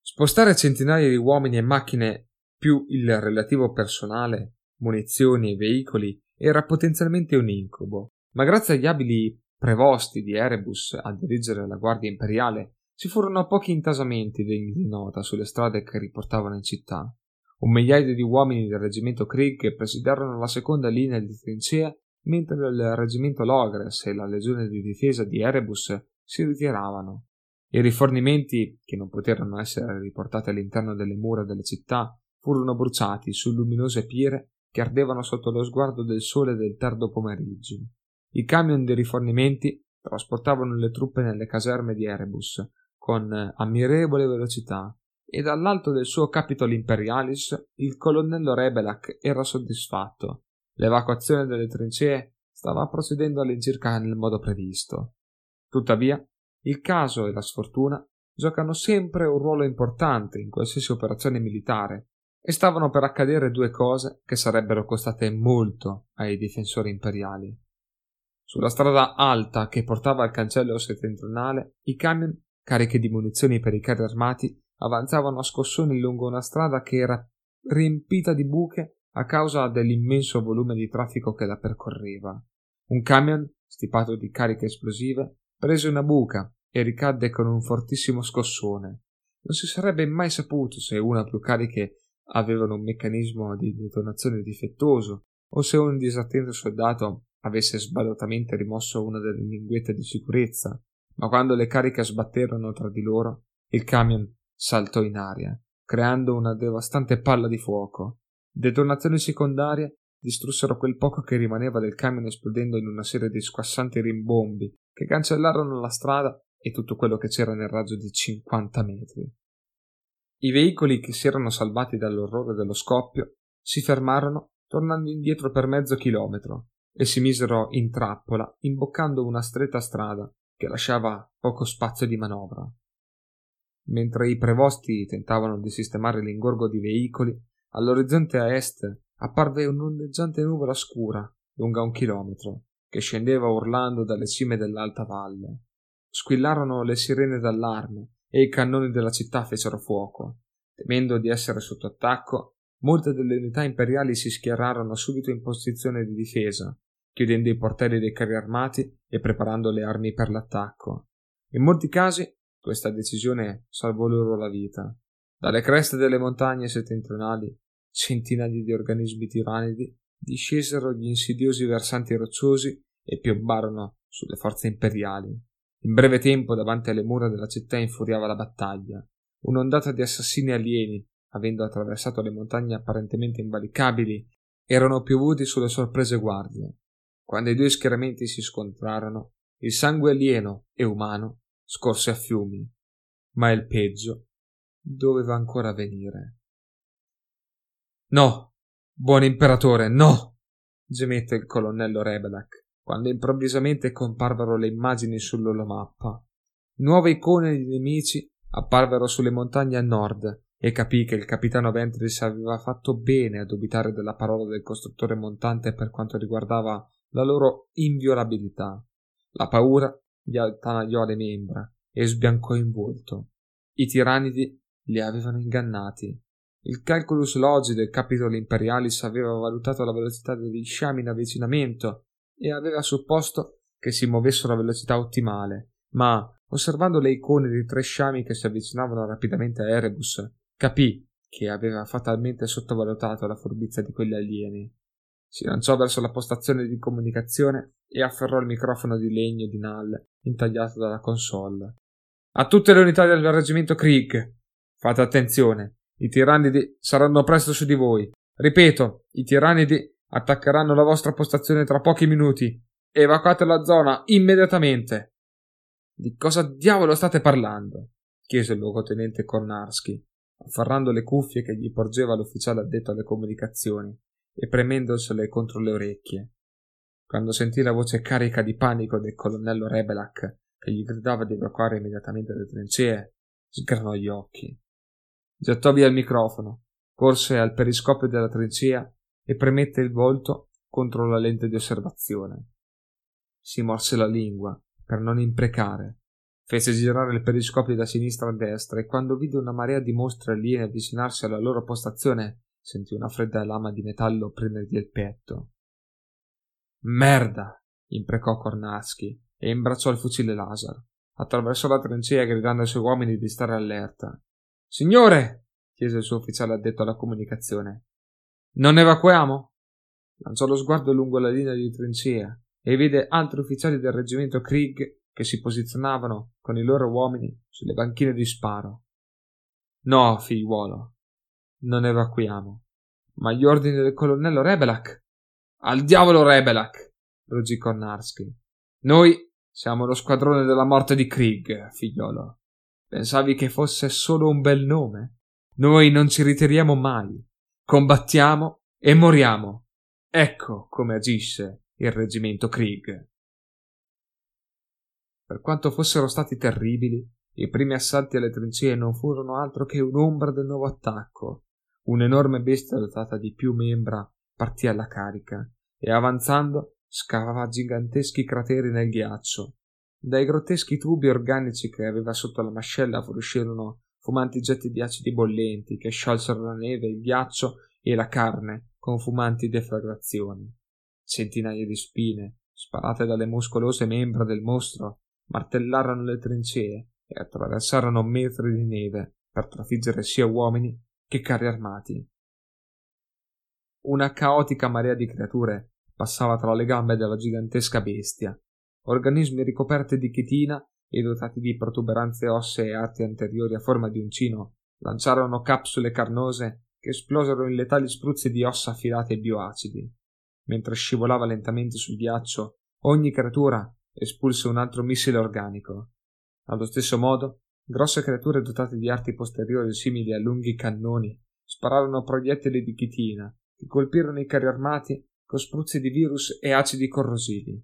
Spostare centinaia di uomini e macchine più il relativo personale, munizioni e veicoli era potenzialmente un incubo, ma grazie agli abili prevosti di Erebus a dirigere la guardia imperiale ci furono pochi intasamenti degni di nota sulle strade che riportavano in città. Un migliaio di uomini del reggimento Krieg presidiarono la seconda linea di trincee, mentre il reggimento Logres e la legione di difesa di Erebus si ritiravano. I rifornimenti, che non poterono essere riportati all'interno delle mura della città, furono bruciati su luminose pire che ardevano sotto lo sguardo del sole del tardo pomeriggio. I camion di rifornimenti trasportavano le truppe nelle caserme di Erebus con ammirevole velocità e dall'alto del suo Capitol Imperialis il colonnello Rebelak era soddisfatto. L'evacuazione delle trincee stava procedendo all'incirca nel modo previsto. Tuttavia, il caso e la sfortuna giocano sempre un ruolo importante in qualsiasi operazione militare e stavano per accadere due cose che sarebbero costate molto ai difensori imperiali. Sulla strada alta che portava al cancello settentrionale, i camion, carichi di munizioni per i carri armati, avanzavano a scossoni lungo una strada che era riempita di buche a causa dell'immenso volume di traffico che la percorreva. Un camion, stipato di cariche esplosive, prese una buca e ricadde con un fortissimo scossone. Non si sarebbe mai saputo se una o più cariche avevano un meccanismo di detonazione difettoso o se un disattento soldato avesse sbagliatamente rimosso una delle linguette di sicurezza, ma quando le cariche sbatterono tra di loro, il camion saltò in aria, creando una devastante palla di fuoco. Detonazioni secondarie distrussero quel poco che rimaneva del camion esplodendo in una serie di squassanti rimbombi che cancellarono la strada e tutto quello che c'era nel raggio di 50 metri. I veicoli che si erano salvati dall'orrore dello scoppio si fermarono tornando indietro per mezzo chilometro e si misero in trappola imboccando una stretta strada che lasciava poco spazio di manovra. Mentre i prevosti tentavano di sistemare l'ingorgo di veicoli, all'orizzonte a est apparve un'ondeggiante nuvola scura lunga un chilometro che scendeva urlando dalle cime dell'alta valle. Squillarono le sirene d'allarme e i cannoni della città fecero fuoco. Temendo di essere sotto attacco, molte delle unità imperiali si schierarono subito in posizione di difesa, chiudendo i portelli dei carri armati e preparando le armi per l'attacco. In molti casi questa decisione salvò loro la vita. Dalle creste delle montagne settentrionali, centinaia di organismi tirannidi discesero gli insidiosi versanti rocciosi e piombarono sulle forze imperiali. In breve tempo, davanti alle mura della città infuriava la battaglia. Un'ondata di assassini alieni, avendo attraversato le montagne apparentemente invalicabili, erano piovuti sulle sorprese guardie. Quando i due schieramenti si scontrarono, il sangue alieno e umano scorse a fiumi. Ma il peggio doveva ancora venire. No, buon imperatore, no! gemette il colonnello Rebelak quando improvvisamente comparvero le immagini sull'olomappa. Nuove icone di nemici apparvero sulle montagne a nord e capì che il capitano Ventris aveva fatto bene a dubitare della parola del costruttore montante per quanto riguardava la loro inviolabilità. La paura gli attanagliò le membra e sbiancò in volto. I tirannidi li avevano ingannati. Il calculus logi del Capitolo Imperialis aveva valutato la velocità degli sciami in avvicinamento e aveva supposto che si muovessero a velocità ottimale, ma osservando le icone di tre sciami che si avvicinavano rapidamente a Erebus, capì che aveva fatalmente sottovalutato la furbizia di quegli alieni. Si lanciò verso la postazione di comunicazione e afferrò il microfono di legno di Nall intagliato dalla console. A tutte le unità del reggimento Krieg, fate attenzione, i tirannidi saranno presto su di voi. Ripeto, i tirannidi Attaccheranno la vostra postazione tra pochi minuti. Evacuate la zona immediatamente. Di cosa diavolo state parlando? chiese il luogotenente Kornarski, afferrando le cuffie che gli porgeva l'ufficiale addetto alle comunicazioni e premendosele contro le orecchie. Quando sentì la voce carica di panico del colonnello Rebelak che gli gridava di evacuare immediatamente le trincee, sgranò gli occhi. Gettò via il microfono, corse al periscopio della trincea e premette il volto contro la lente di osservazione. Si morse la lingua per non imprecare. Fece girare il periscopio da sinistra a destra e quando vide una marea di mostri alieni avvicinarsi alla loro postazione sentì una fredda lama di metallo prendergli il petto. Merda! imprecò Kornaschi e imbracciò il fucile laser. Attraversò la trincea gridando ai suoi uomini di stare allerta. Signore! chiese il suo ufficiale addetto alla comunicazione. Non evacuiamo? Lanciò lo sguardo lungo la linea di trincea e vide altri ufficiali del reggimento Krieg che si posizionavano con i loro uomini sulle banchine di sparo. No, figliuolo, non evacuiamo. Ma gli ordini del colonnello Rebelak? Al diavolo Rebelak! ruggì Kornarski. Noi siamo lo squadrone della morte di Krieg, figliolo. Pensavi che fosse solo un bel nome? Noi non ci ritiriamo mai combattiamo e moriamo. Ecco come agisse il reggimento Krieg. Per quanto fossero stati terribili, i primi assalti alle trincee non furono altro che un'ombra del nuovo attacco. Un'enorme bestia dotata di più membra partì alla carica e avanzando scavava giganteschi crateri nel ghiaccio. Dai grotteschi tubi organici che aveva sotto la mascella fuoriuscirono fumanti getti di acidi bollenti che sciolsero la neve, il ghiaccio e la carne con fumanti deflagrazioni. Centinaia di spine, sparate dalle muscolose membra del mostro, martellarono le trincee e attraversarono metri di neve per trafiggere sia uomini che carri armati. Una caotica marea di creature passava tra le gambe della gigantesca bestia, organismi ricoperti di chitina e dotati di protuberanze ossee e arti anteriori a forma di uncino, lanciarono capsule carnose che esplosero in letali spruzzi di ossa affilate e bioacidi. Mentre scivolava lentamente sul ghiaccio, ogni creatura espulse un altro missile organico. Allo stesso modo, grosse creature dotate di arti posteriori simili a lunghi cannoni spararono proiettili di chitina che colpirono i carri armati con spruzzi di virus e acidi corrosivi.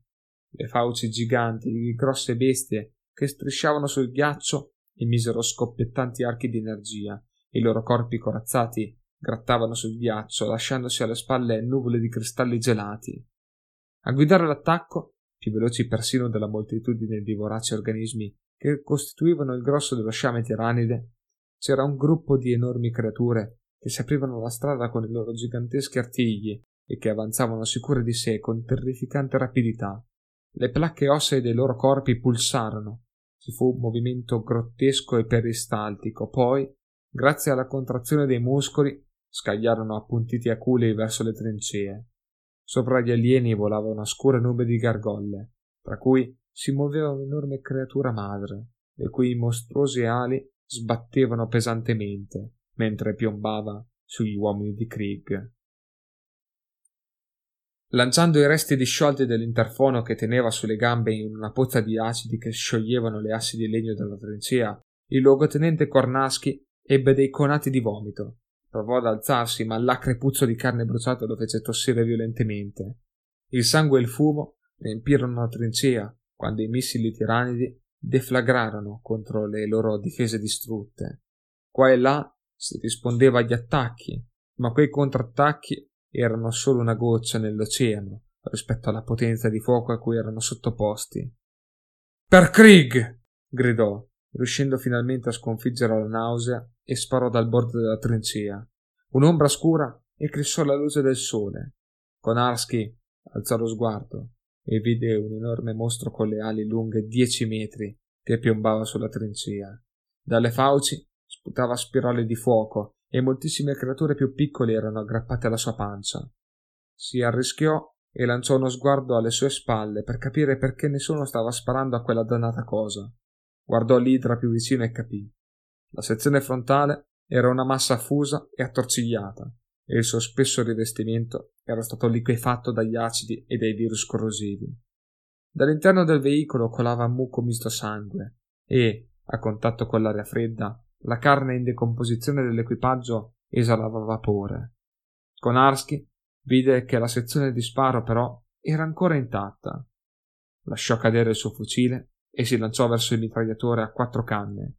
Le fauci giganti di grosse bestie che strisciavano sul ghiaccio emisero scoppiettanti archi di energia e i loro corpi corazzati grattavano sul ghiaccio lasciandosi alle spalle nuvole di cristalli gelati. A guidare l'attacco, più veloci persino della moltitudine di voraci organismi che costituivano il grosso dello sciame tiranide, c'era un gruppo di enormi creature che si aprivano la strada con i loro giganteschi artigli e che avanzavano sicure di sé con terrificante rapidità. Le placche ossee dei loro corpi pulsarono. Ci fu un movimento grottesco e peristaltico, poi, grazie alla contrazione dei muscoli, scagliarono appuntiti aculi verso le trincee. Sopra gli alieni volava una scura nube di gargolle, tra cui si muoveva un'enorme creatura madre, le cui mostruose ali sbattevano pesantemente mentre piombava sugli uomini di Krieg. Lanciando i resti disciolti dell'interfono che teneva sulle gambe in una pozza di acidi che scioglievano le assi di legno della trincea, il luogotenente Cornaschi ebbe dei conati di vomito. Provò ad alzarsi, ma l'acre puzzo di carne bruciata lo fece tossire violentemente. Il sangue e il fumo riempirono la trincea quando i missili tiranidi deflagrarono contro le loro difese distrutte. Qua e là si rispondeva agli attacchi, ma quei contrattacchi erano solo una goccia nell'oceano rispetto alla potenza di fuoco a cui erano sottoposti. Per Krieg! gridò, riuscendo finalmente a sconfiggere la nausea e sparò dal bordo della trincea. Un'ombra scura eclissò la luce del sole. Konarski alzò lo sguardo e vide un enorme mostro con le ali lunghe dieci metri che piombava sulla trincea. Dalle fauci sputava spirali di fuoco e moltissime creature più piccole erano aggrappate alla sua pancia. Si arrischiò e lanciò uno sguardo alle sue spalle per capire perché nessuno stava sparando a quella dannata cosa. Guardò l'idra più vicino e capì. La sezione frontale era una massa fusa e attorcigliata, e il suo spesso rivestimento era stato liquefatto dagli acidi e dai virus corrosivi. Dall'interno del veicolo colava muco misto sangue e, a contatto con l'aria fredda, la carne in decomposizione dell'equipaggio esalava vapore. Konarski vide che la sezione di sparo però era ancora intatta. Lasciò cadere il suo fucile e si lanciò verso il mitragliatore a quattro canne.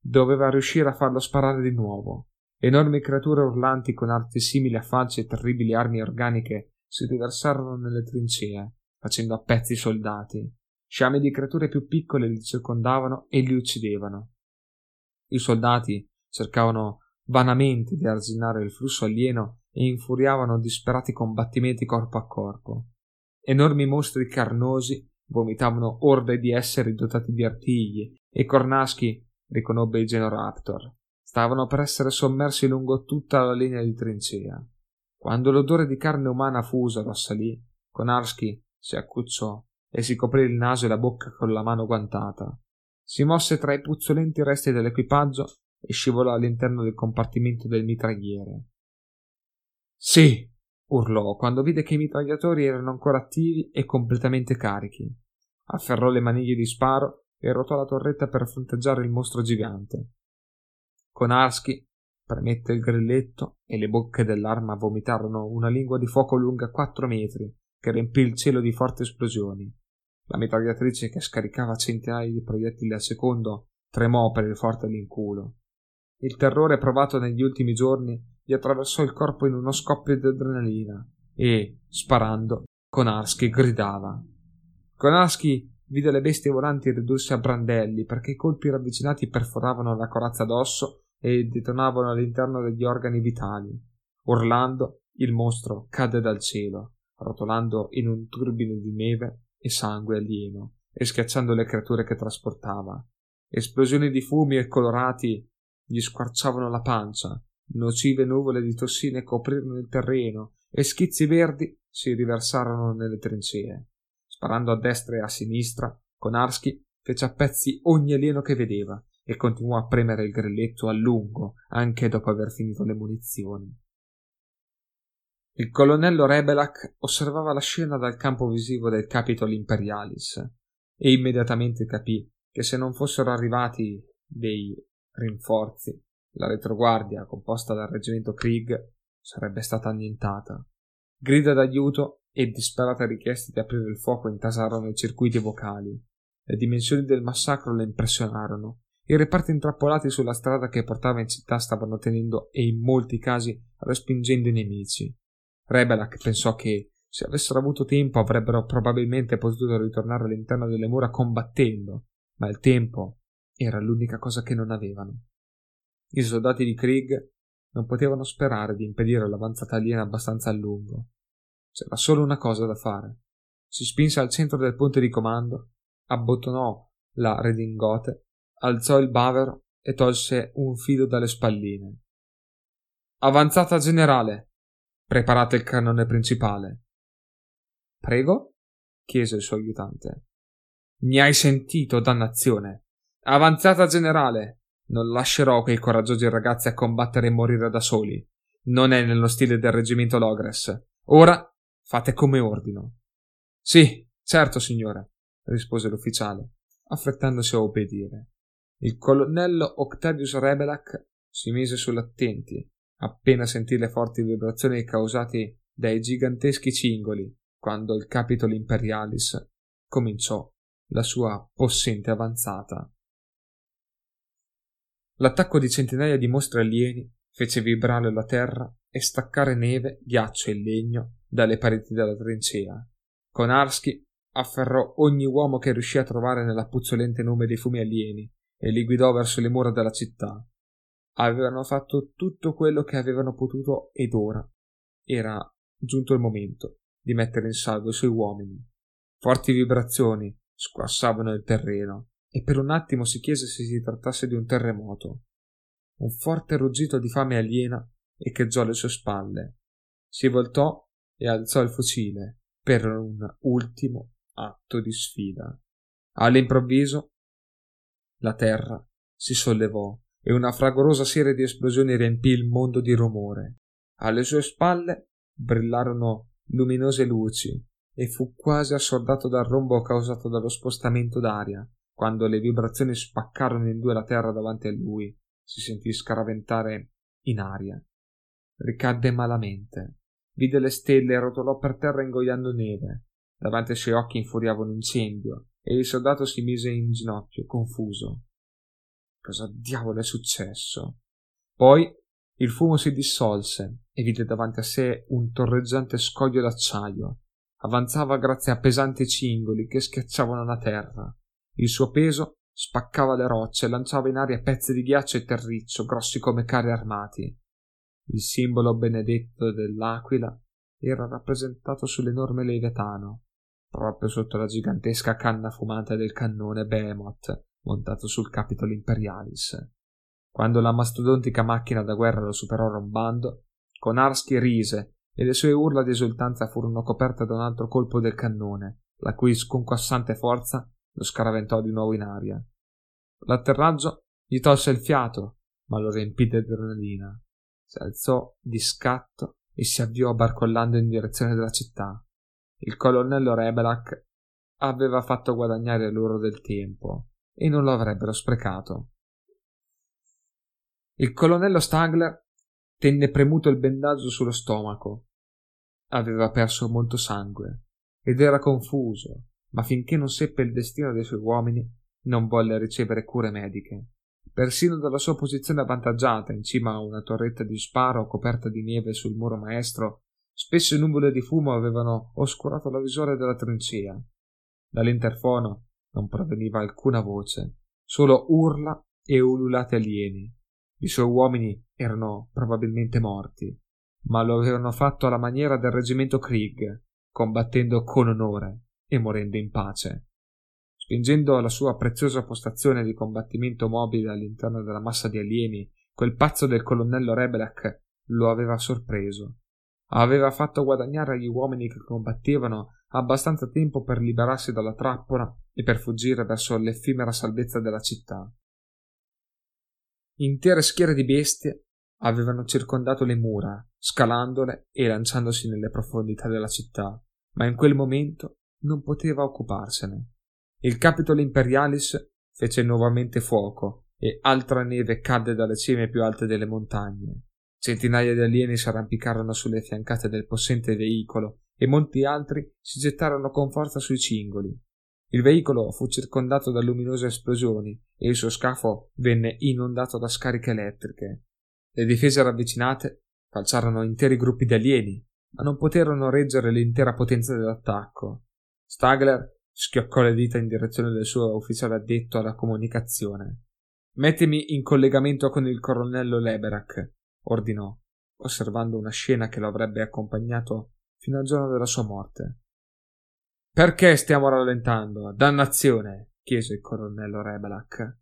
Doveva riuscire a farlo sparare di nuovo. Enormi creature urlanti con arti simili a falci e terribili armi organiche si riversarono nelle trincee, facendo a pezzi i soldati. Sciami di creature più piccole li circondavano e li uccidevano. I soldati cercavano vanamente di arginare il flusso alieno e infuriavano disperati combattimenti corpo a corpo. Enormi mostri carnosi vomitavano orde di esseri dotati di artigli e Kornaschi riconobbe i Genoraptor. Stavano per essere sommersi lungo tutta la linea di trincea. Quando l'odore di carne umana fusa lo assalì, Konarski si accucciò e si coprì il naso e la bocca con la mano guantata. Si mosse tra i puzzolenti resti dell'equipaggio e scivolò all'interno del compartimento del mitragliere. Sì, urlò quando vide che i mitragliatori erano ancora attivi e completamente carichi. Afferrò le maniglie di sparo e ruotò la torretta per fronteggiare il mostro gigante. Konarski premette il grilletto e le bocche dell'arma vomitarono una lingua di fuoco lunga quattro metri che riempì il cielo di forti esplosioni. La mitragliatrice che scaricava centinaia di proiettili al secondo tremò per il forte all'inculo. Il terrore provato negli ultimi giorni gli attraversò il corpo in uno scoppio di adrenalina e, sparando, Konarski gridava. Konarski vide le bestie volanti ridursi a brandelli perché i colpi ravvicinati perforavano la corazza d'osso e detonavano all'interno degli organi vitali. Urlando, il mostro cadde dal cielo, rotolando in un turbine di neve e sangue alieno e schiacciando le creature che trasportava. Esplosioni di fumi e colorati gli squarciavano la pancia, nocive nuvole di tossine coprirono il terreno e schizzi verdi si riversarono nelle trincee. Sparando a destra e a sinistra, Konarski fece a pezzi ogni alieno che vedeva e continuò a premere il grilletto a lungo anche dopo aver finito le munizioni. Il colonnello Rebelak osservava la scena dal campo visivo del Capitol Imperialis e immediatamente capì che se non fossero arrivati dei rinforzi, la retroguardia composta dal reggimento Krieg sarebbe stata annientata. Grida d'aiuto e disperate richieste di aprire il fuoco intasarono i circuiti vocali. Le dimensioni del massacro le impressionarono. I reparti intrappolati sulla strada che portava in città stavano tenendo e in molti casi respingendo i nemici. Rebelak pensò che, se avessero avuto tempo, avrebbero probabilmente potuto ritornare all'interno delle mura combattendo, ma il tempo era l'unica cosa che non avevano. I soldati di Krieg non potevano sperare di impedire l'avanzata aliena abbastanza a lungo. C'era solo una cosa da fare. Si spinse al centro del ponte di comando, abbottonò la redingote, alzò il bavero e tolse un filo dalle spalline. Avanzata generale! Preparate il cannone principale. Prego? chiese il suo aiutante. Mi hai sentito, dannazione. Avanzata generale! Non lascerò quei coraggiosi ragazzi a combattere e morire da soli. Non è nello stile del reggimento Logres. Ora fate come ordino. Sì, certo, signore, rispose l'ufficiale, affrettandosi a obbedire. Il colonnello Octavius Rebelac si mise sull'attenti, appena sentì le forti vibrazioni causate dai giganteschi cingoli, quando il Capitol Imperialis cominciò la sua possente avanzata. L'attacco di centinaia di mostri alieni fece vibrare la terra e staccare neve, ghiaccio e legno dalle pareti della trincea. Konarski afferrò ogni uomo che riuscì a trovare nella puzzolente nube dei fumi alieni e li guidò verso le mura della città. Avevano fatto tutto quello che avevano potuto ed ora era giunto il momento di mettere in salvo i suoi uomini. Forti vibrazioni squassavano il terreno e per un attimo si chiese se si trattasse di un terremoto. Un forte ruggito di fame aliena echeggiò alle sue spalle. Si voltò e alzò il fucile per un ultimo atto di sfida. All'improvviso la terra si sollevò e una fragorosa serie di esplosioni riempì il mondo di rumore. Alle sue spalle brillarono luminose luci e fu quasi assordato dal rombo causato dallo spostamento d'aria quando le vibrazioni spaccarono in due la terra davanti a lui, si sentì scaraventare in aria. Ricadde malamente. Vide le stelle e rotolò per terra ingoiando neve. Davanti ai suoi occhi infuriava un incendio e il soldato si mise in ginocchio, confuso. Cosa diavolo è successo? Poi il fumo si dissolse e vide davanti a sé un torreggiante scoglio d'acciaio. Avanzava grazie a pesanti cingoli che schiacciavano la terra. Il suo peso spaccava le rocce e lanciava in aria pezzi di ghiaccio e terriccio grossi come carri armati. Il simbolo benedetto dell'aquila era rappresentato sull'enorme leviatano, proprio sotto la gigantesca canna fumante del cannone Behemoth montato sul Capitol Imperialis. Quando la mastodontica macchina da guerra lo superò rombando, Konarski rise e le sue urla di esultanza furono coperte da un altro colpo del cannone, la cui sconquassante forza lo scaraventò di nuovo in aria. L'atterraggio gli tolse il fiato, ma lo riempì di adrenalina. Si alzò di scatto e si avviò barcollando in direzione della città. Il colonnello Rebelak aveva fatto guadagnare loro del tempo e non lo avrebbero sprecato. Il colonnello Stagler tenne premuto il bendaggio sullo stomaco. Aveva perso molto sangue ed era confuso ma finché non seppe il destino dei suoi uomini, non volle ricevere cure mediche. Persino dalla sua posizione avvantaggiata in cima a una torretta di sparo coperta di neve sul muro maestro, spesse nuvole di fumo avevano oscurato la visore della trincea. Dall'interfono non proveniva alcuna voce, solo urla e ululati alieni. I suoi uomini erano probabilmente morti, ma lo avevano fatto alla maniera del reggimento Krieg, combattendo con onore e morendo in pace. Spingendo la sua preziosa postazione di combattimento mobile all'interno della massa di alieni, quel pazzo del colonnello Rebelak lo aveva sorpreso. Aveva fatto guadagnare agli uomini che combattevano abbastanza tempo per liberarsi dalla trappola e per fuggire verso l'effimera salvezza della città. Intere schiere di bestie avevano circondato le mura, scalandole e lanciandosi nelle profondità della città, ma in quel momento non poteva occuparsene. Il Capitol Imperialis fece nuovamente fuoco e altra neve cadde dalle cime più alte delle montagne. Centinaia di alieni si arrampicarono sulle fiancate del possente veicolo e molti altri si gettarono con forza sui cingoli. Il veicolo fu circondato da luminose esplosioni e il suo scafo venne inondato da scariche elettriche. Le difese ravvicinate falciarono interi gruppi di alieni, ma non poterono reggere l'intera potenza dell'attacco. Stagler schioccò le dita in direzione del suo ufficiale addetto alla comunicazione. Mettimi in collegamento con il colonnello Leberak, ordinò, osservando una scena che lo avrebbe accompagnato fino al giorno della sua morte. Perché stiamo rallentando? Dannazione! chiese il colonnello Rebelak.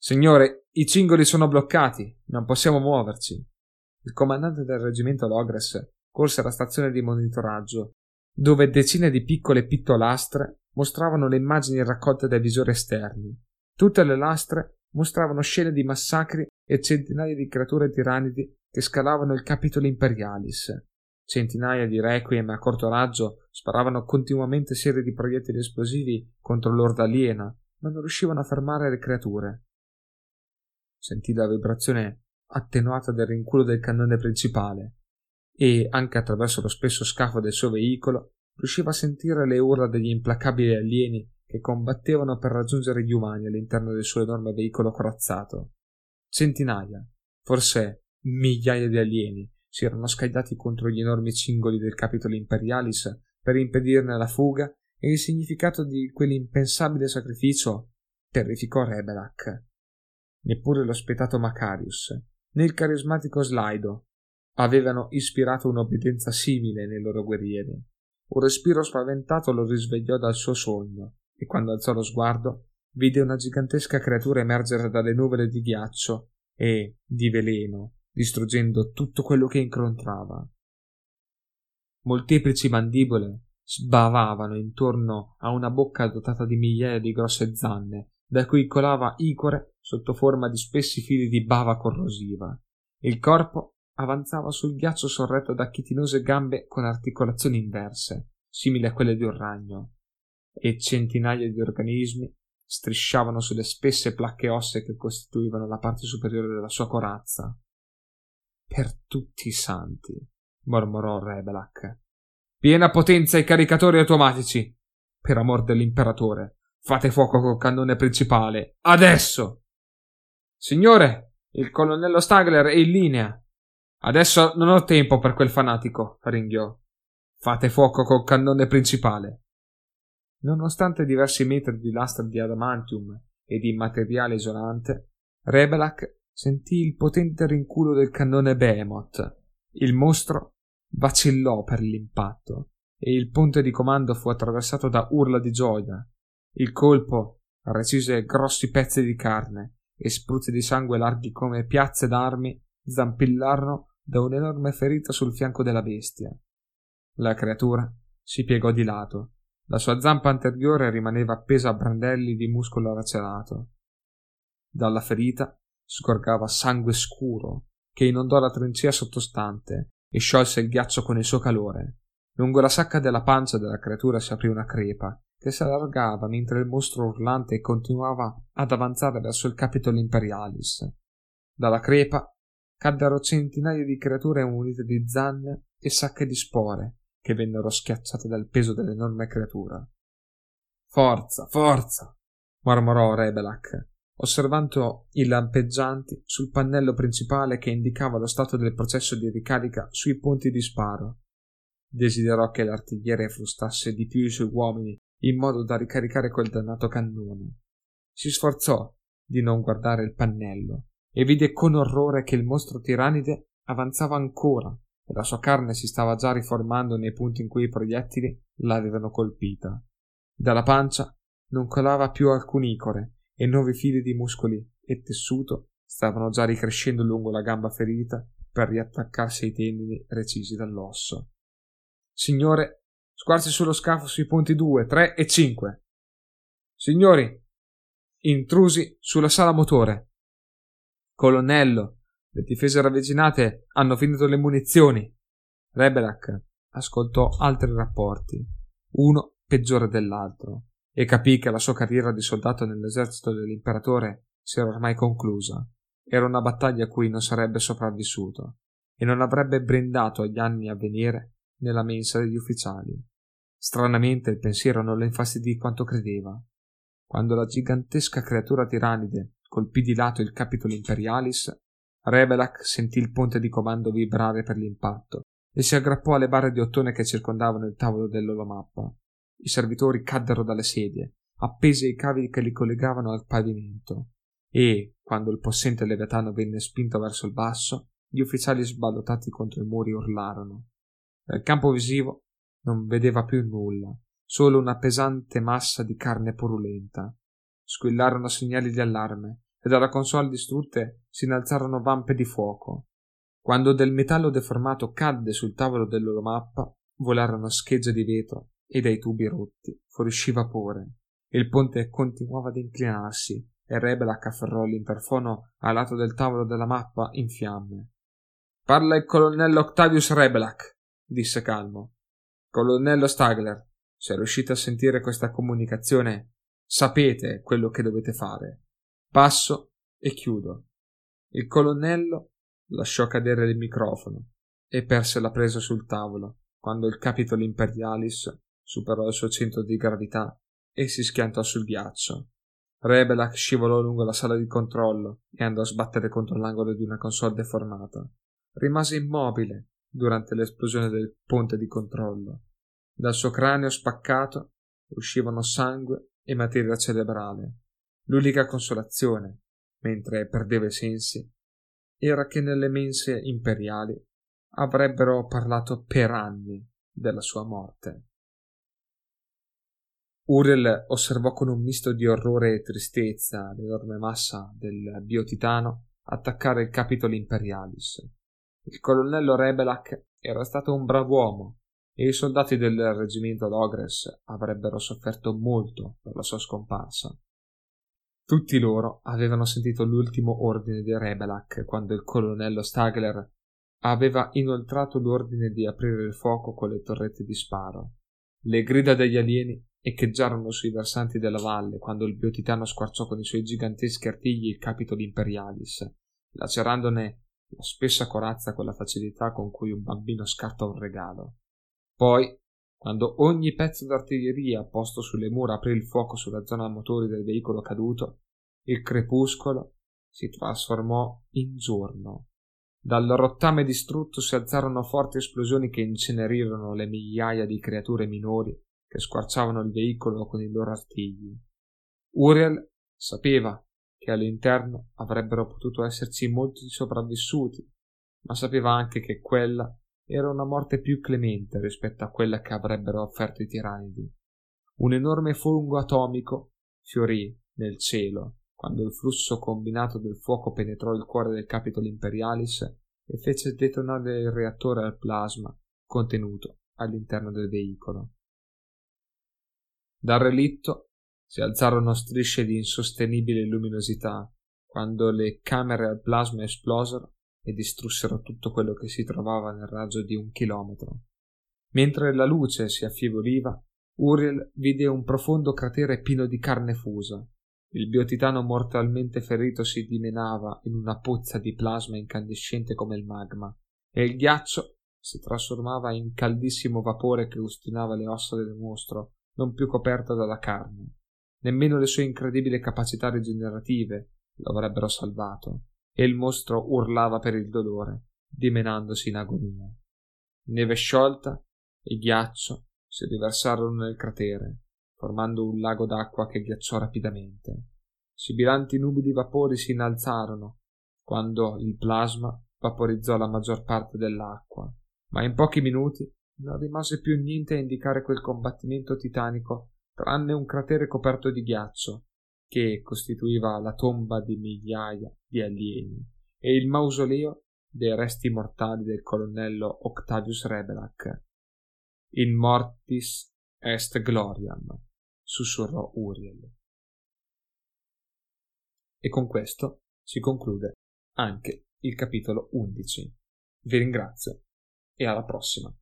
Signore, i cingoli sono bloccati, non possiamo muoverci. Il comandante del reggimento Logres corse alla stazione di monitoraggio, dove decine di piccole pittolastre mostravano le immagini raccolte dai visori esterni. Tutte le lastre mostravano scene di massacri e centinaia di creature tirannidi che scalavano il Capitolo Imperialis. Centinaia di requiem a corto raggio sparavano continuamente serie di proiettili esplosivi contro l'orda aliena, ma non riuscivano a fermare le creature. Sentì la vibrazione attenuata del rinculo del cannone principale e, anche attraverso lo spesso scafo del suo veicolo, riusciva a sentire le urla degli implacabili alieni che combattevano per raggiungere gli umani all'interno del suo enorme veicolo corazzato. Centinaia, forse migliaia di alieni si erano scagliati contro gli enormi cingoli del Capitolo Imperialis per impedirne la fuga e il significato di quell'impensabile sacrificio terrificò Rebelak. Neppure lo spietato Macarius, né il carismatico Slido avevano ispirato un'obbedienza simile nei loro guerrieri. Un respiro spaventato lo risvegliò dal suo sogno e quando alzò lo sguardo vide una gigantesca creatura emergere dalle nuvole di ghiaccio e di veleno, distruggendo tutto quello che incontrava. Molteplici mandibole sbavavano intorno a una bocca dotata di migliaia di grosse zanne, da cui colava icore sotto forma di spessi fili di bava corrosiva. Il corpo avanzava sul ghiaccio sorretto da chitinose gambe con articolazioni inverse, simili a quelle di un ragno, e centinaia di organismi strisciavano sulle spesse placche ossee che costituivano la parte superiore della sua corazza. Per tutti i santi, mormorò Rebelak. Piena potenza ai caricatori automatici. Per amor dell'imperatore, fate fuoco col cannone principale. Adesso! Signore, il colonnello Stagler è in linea. Adesso non ho tempo per quel fanatico, ringhiò. Fate fuoco col cannone principale. Nonostante diversi metri di lastra di adamantium e di materiale isolante, Rebelak sentì il potente rinculo del cannone Behemoth. Il mostro vacillò per l'impatto e il ponte di comando fu attraversato da urla di gioia. Il colpo recise grossi pezzi di carne e spruzzi di sangue larghi come piazze d'armi zampillarono da un'enorme ferita sul fianco della bestia. La creatura si piegò di lato. La sua zampa anteriore rimaneva appesa a brandelli di muscolo lacerato. Dalla ferita sgorgava sangue scuro che inondò la trincea sottostante e sciolse il ghiaccio con il suo calore. Lungo la sacca della pancia della creatura si aprì una crepa che si allargava mentre il mostro urlante continuava ad avanzare verso il Capitolo Imperialis. Dalla crepa caddero centinaia di creature munite di zanne e sacche di spore che vennero schiacciate dal peso dell'enorme creatura. Forza, forza! mormorò Rebelak, osservando i lampeggianti sul pannello principale che indicava lo stato del processo di ricarica sui punti di sparo. Desiderò che l'artigliere frustasse di più i suoi uomini in modo da ricaricare quel dannato cannone. Si sforzò di non guardare il pannello e vide con orrore che il mostro tirannide avanzava ancora e la sua carne si stava già riformando nei punti in cui i proiettili l'avevano colpita. Dalla pancia non colava più alcun icore e nuovi fili di muscoli e tessuto stavano già ricrescendo lungo la gamba ferita per riattaccarsi ai tendini recisi dall'osso. Signore, squarci sullo scafo sui punti 2, 3 e 5. Signori, intrusi sulla sala motore. Colonnello, le difese ravvicinate hanno finito le munizioni. Rebelak ascoltò altri rapporti, uno peggiore dell'altro e capì che la sua carriera di soldato nell'esercito dell'imperatore si era ormai conclusa. Era una battaglia a cui non sarebbe sopravvissuto e non avrebbe brindato agli anni a venire nella mensa degli ufficiali. Stranamente il pensiero non le infastidì quanto credeva. Quando la gigantesca creatura tirannide colpì di lato il Capitol Imperialis, Rebelak sentì il ponte di comando vibrare per l'impatto e si aggrappò alle barre di ottone che circondavano il tavolo dell'olomappa. I servitori caddero dalle sedie, appesi ai cavi che li collegavano al pavimento, e, quando il possente leviatano venne spinto verso il basso, gli ufficiali sballottati contro i muri urlarono. Nel campo visivo non vedeva più nulla, solo una pesante massa di carne purulenta. Squillarono segnali di allarme e dalla console distrutte si innalzarono vampe di fuoco. Quando del metallo deformato cadde sul tavolo dell'olomappa, volarono schegge di vetro e dai tubi rotti fuoriuscì vapore. Il ponte continuava ad inclinarsi e Rebelak afferrò l'interfono a lato del tavolo della mappa in fiamme. Parla il colonnello Octavius Rebelak, disse calmo. Colonnello Stagler, se riuscite a sentire questa comunicazione, sapete quello che dovete fare. Passo e chiudo. Il colonnello lasciò cadere il microfono e perse la presa sul tavolo quando il Capitol Imperialis superò il suo centro di gravità e si schiantò sul ghiaccio. Rebelak scivolò lungo la sala di controllo e andò a sbattere contro l'angolo di una console deformata. Rimase immobile durante l'esplosione del ponte di controllo. Dal suo cranio spaccato uscivano sangue e materia cerebrale. L'unica consolazione, mentre perdeva i sensi, era che nelle mense imperiali avrebbero parlato per anni della sua morte. Uriel osservò con un misto di orrore e tristezza l'enorme massa del biotitano attaccare il Capitol Imperialis. Il colonnello Rebelak era stato un brav'uomo e i soldati del reggimento Logres avrebbero sofferto molto per la sua scomparsa. Tutti loro avevano sentito l'ultimo ordine di Rebelak quando il colonnello Stagler aveva inoltrato l'ordine di aprire il fuoco con le torrette di sparo. Le grida degli alieni echeggiarono sui versanti della valle quando il biotitano squarciò con i suoi giganteschi artigli il Capitol Imperialis, lacerandone la spessa corazza con la facilità con cui un bambino scarta un regalo. Poi, quando ogni pezzo d'artiglieria posto sulle mura aprì il fuoco sulla zona motori del veicolo caduto, il crepuscolo si trasformò in giorno. Dal rottame distrutto si alzarono forti esplosioni che incenerirono le migliaia di creature minori che squarciavano il veicolo con i loro artigli. Uriel sapeva che all'interno avrebbero potuto esserci molti sopravvissuti, ma sapeva anche che quella era una morte più clemente rispetto a quella che avrebbero offerto i tiranidi. Un enorme fungo atomico fiorì nel cielo quando il flusso combinato del fuoco penetrò il cuore del Capitol Imperialis e fece detonare il reattore al plasma contenuto all'interno del veicolo. Dal relitto si alzarono strisce di insostenibile luminosità quando le camere al plasma esplosero e distrussero tutto quello che si trovava nel raggio di un chilometro. Mentre la luce si affievoliva, Uriel vide un profondo cratere pieno di carne fusa. Il biotitano mortalmente ferito si dimenava in una pozza di plasma incandescente come il magma, e il ghiaccio si trasformava in caldissimo vapore che ustinava le ossa del mostro non più coperta dalla carne. Nemmeno le sue incredibili capacità rigenerative lo avrebbero salvato, e il mostro urlava per il dolore, dimenandosi in agonia. Neve sciolta e ghiaccio si riversarono nel cratere, formando un lago d'acqua che ghiacciò rapidamente. Sibilanti nubi di vapori si innalzarono quando il plasma vaporizzò la maggior parte dell'acqua, ma in pochi minuti non rimase più niente a indicare quel combattimento titanico tranne un cratere coperto di ghiaccio che costituiva la tomba di migliaia di alieni e il mausoleo dei resti mortali del colonnello Octavius Rebelak. In mortis est gloriam, sussurrò Uriel. E con questo si conclude anche il capitolo 11. Vi ringrazio e alla prossima.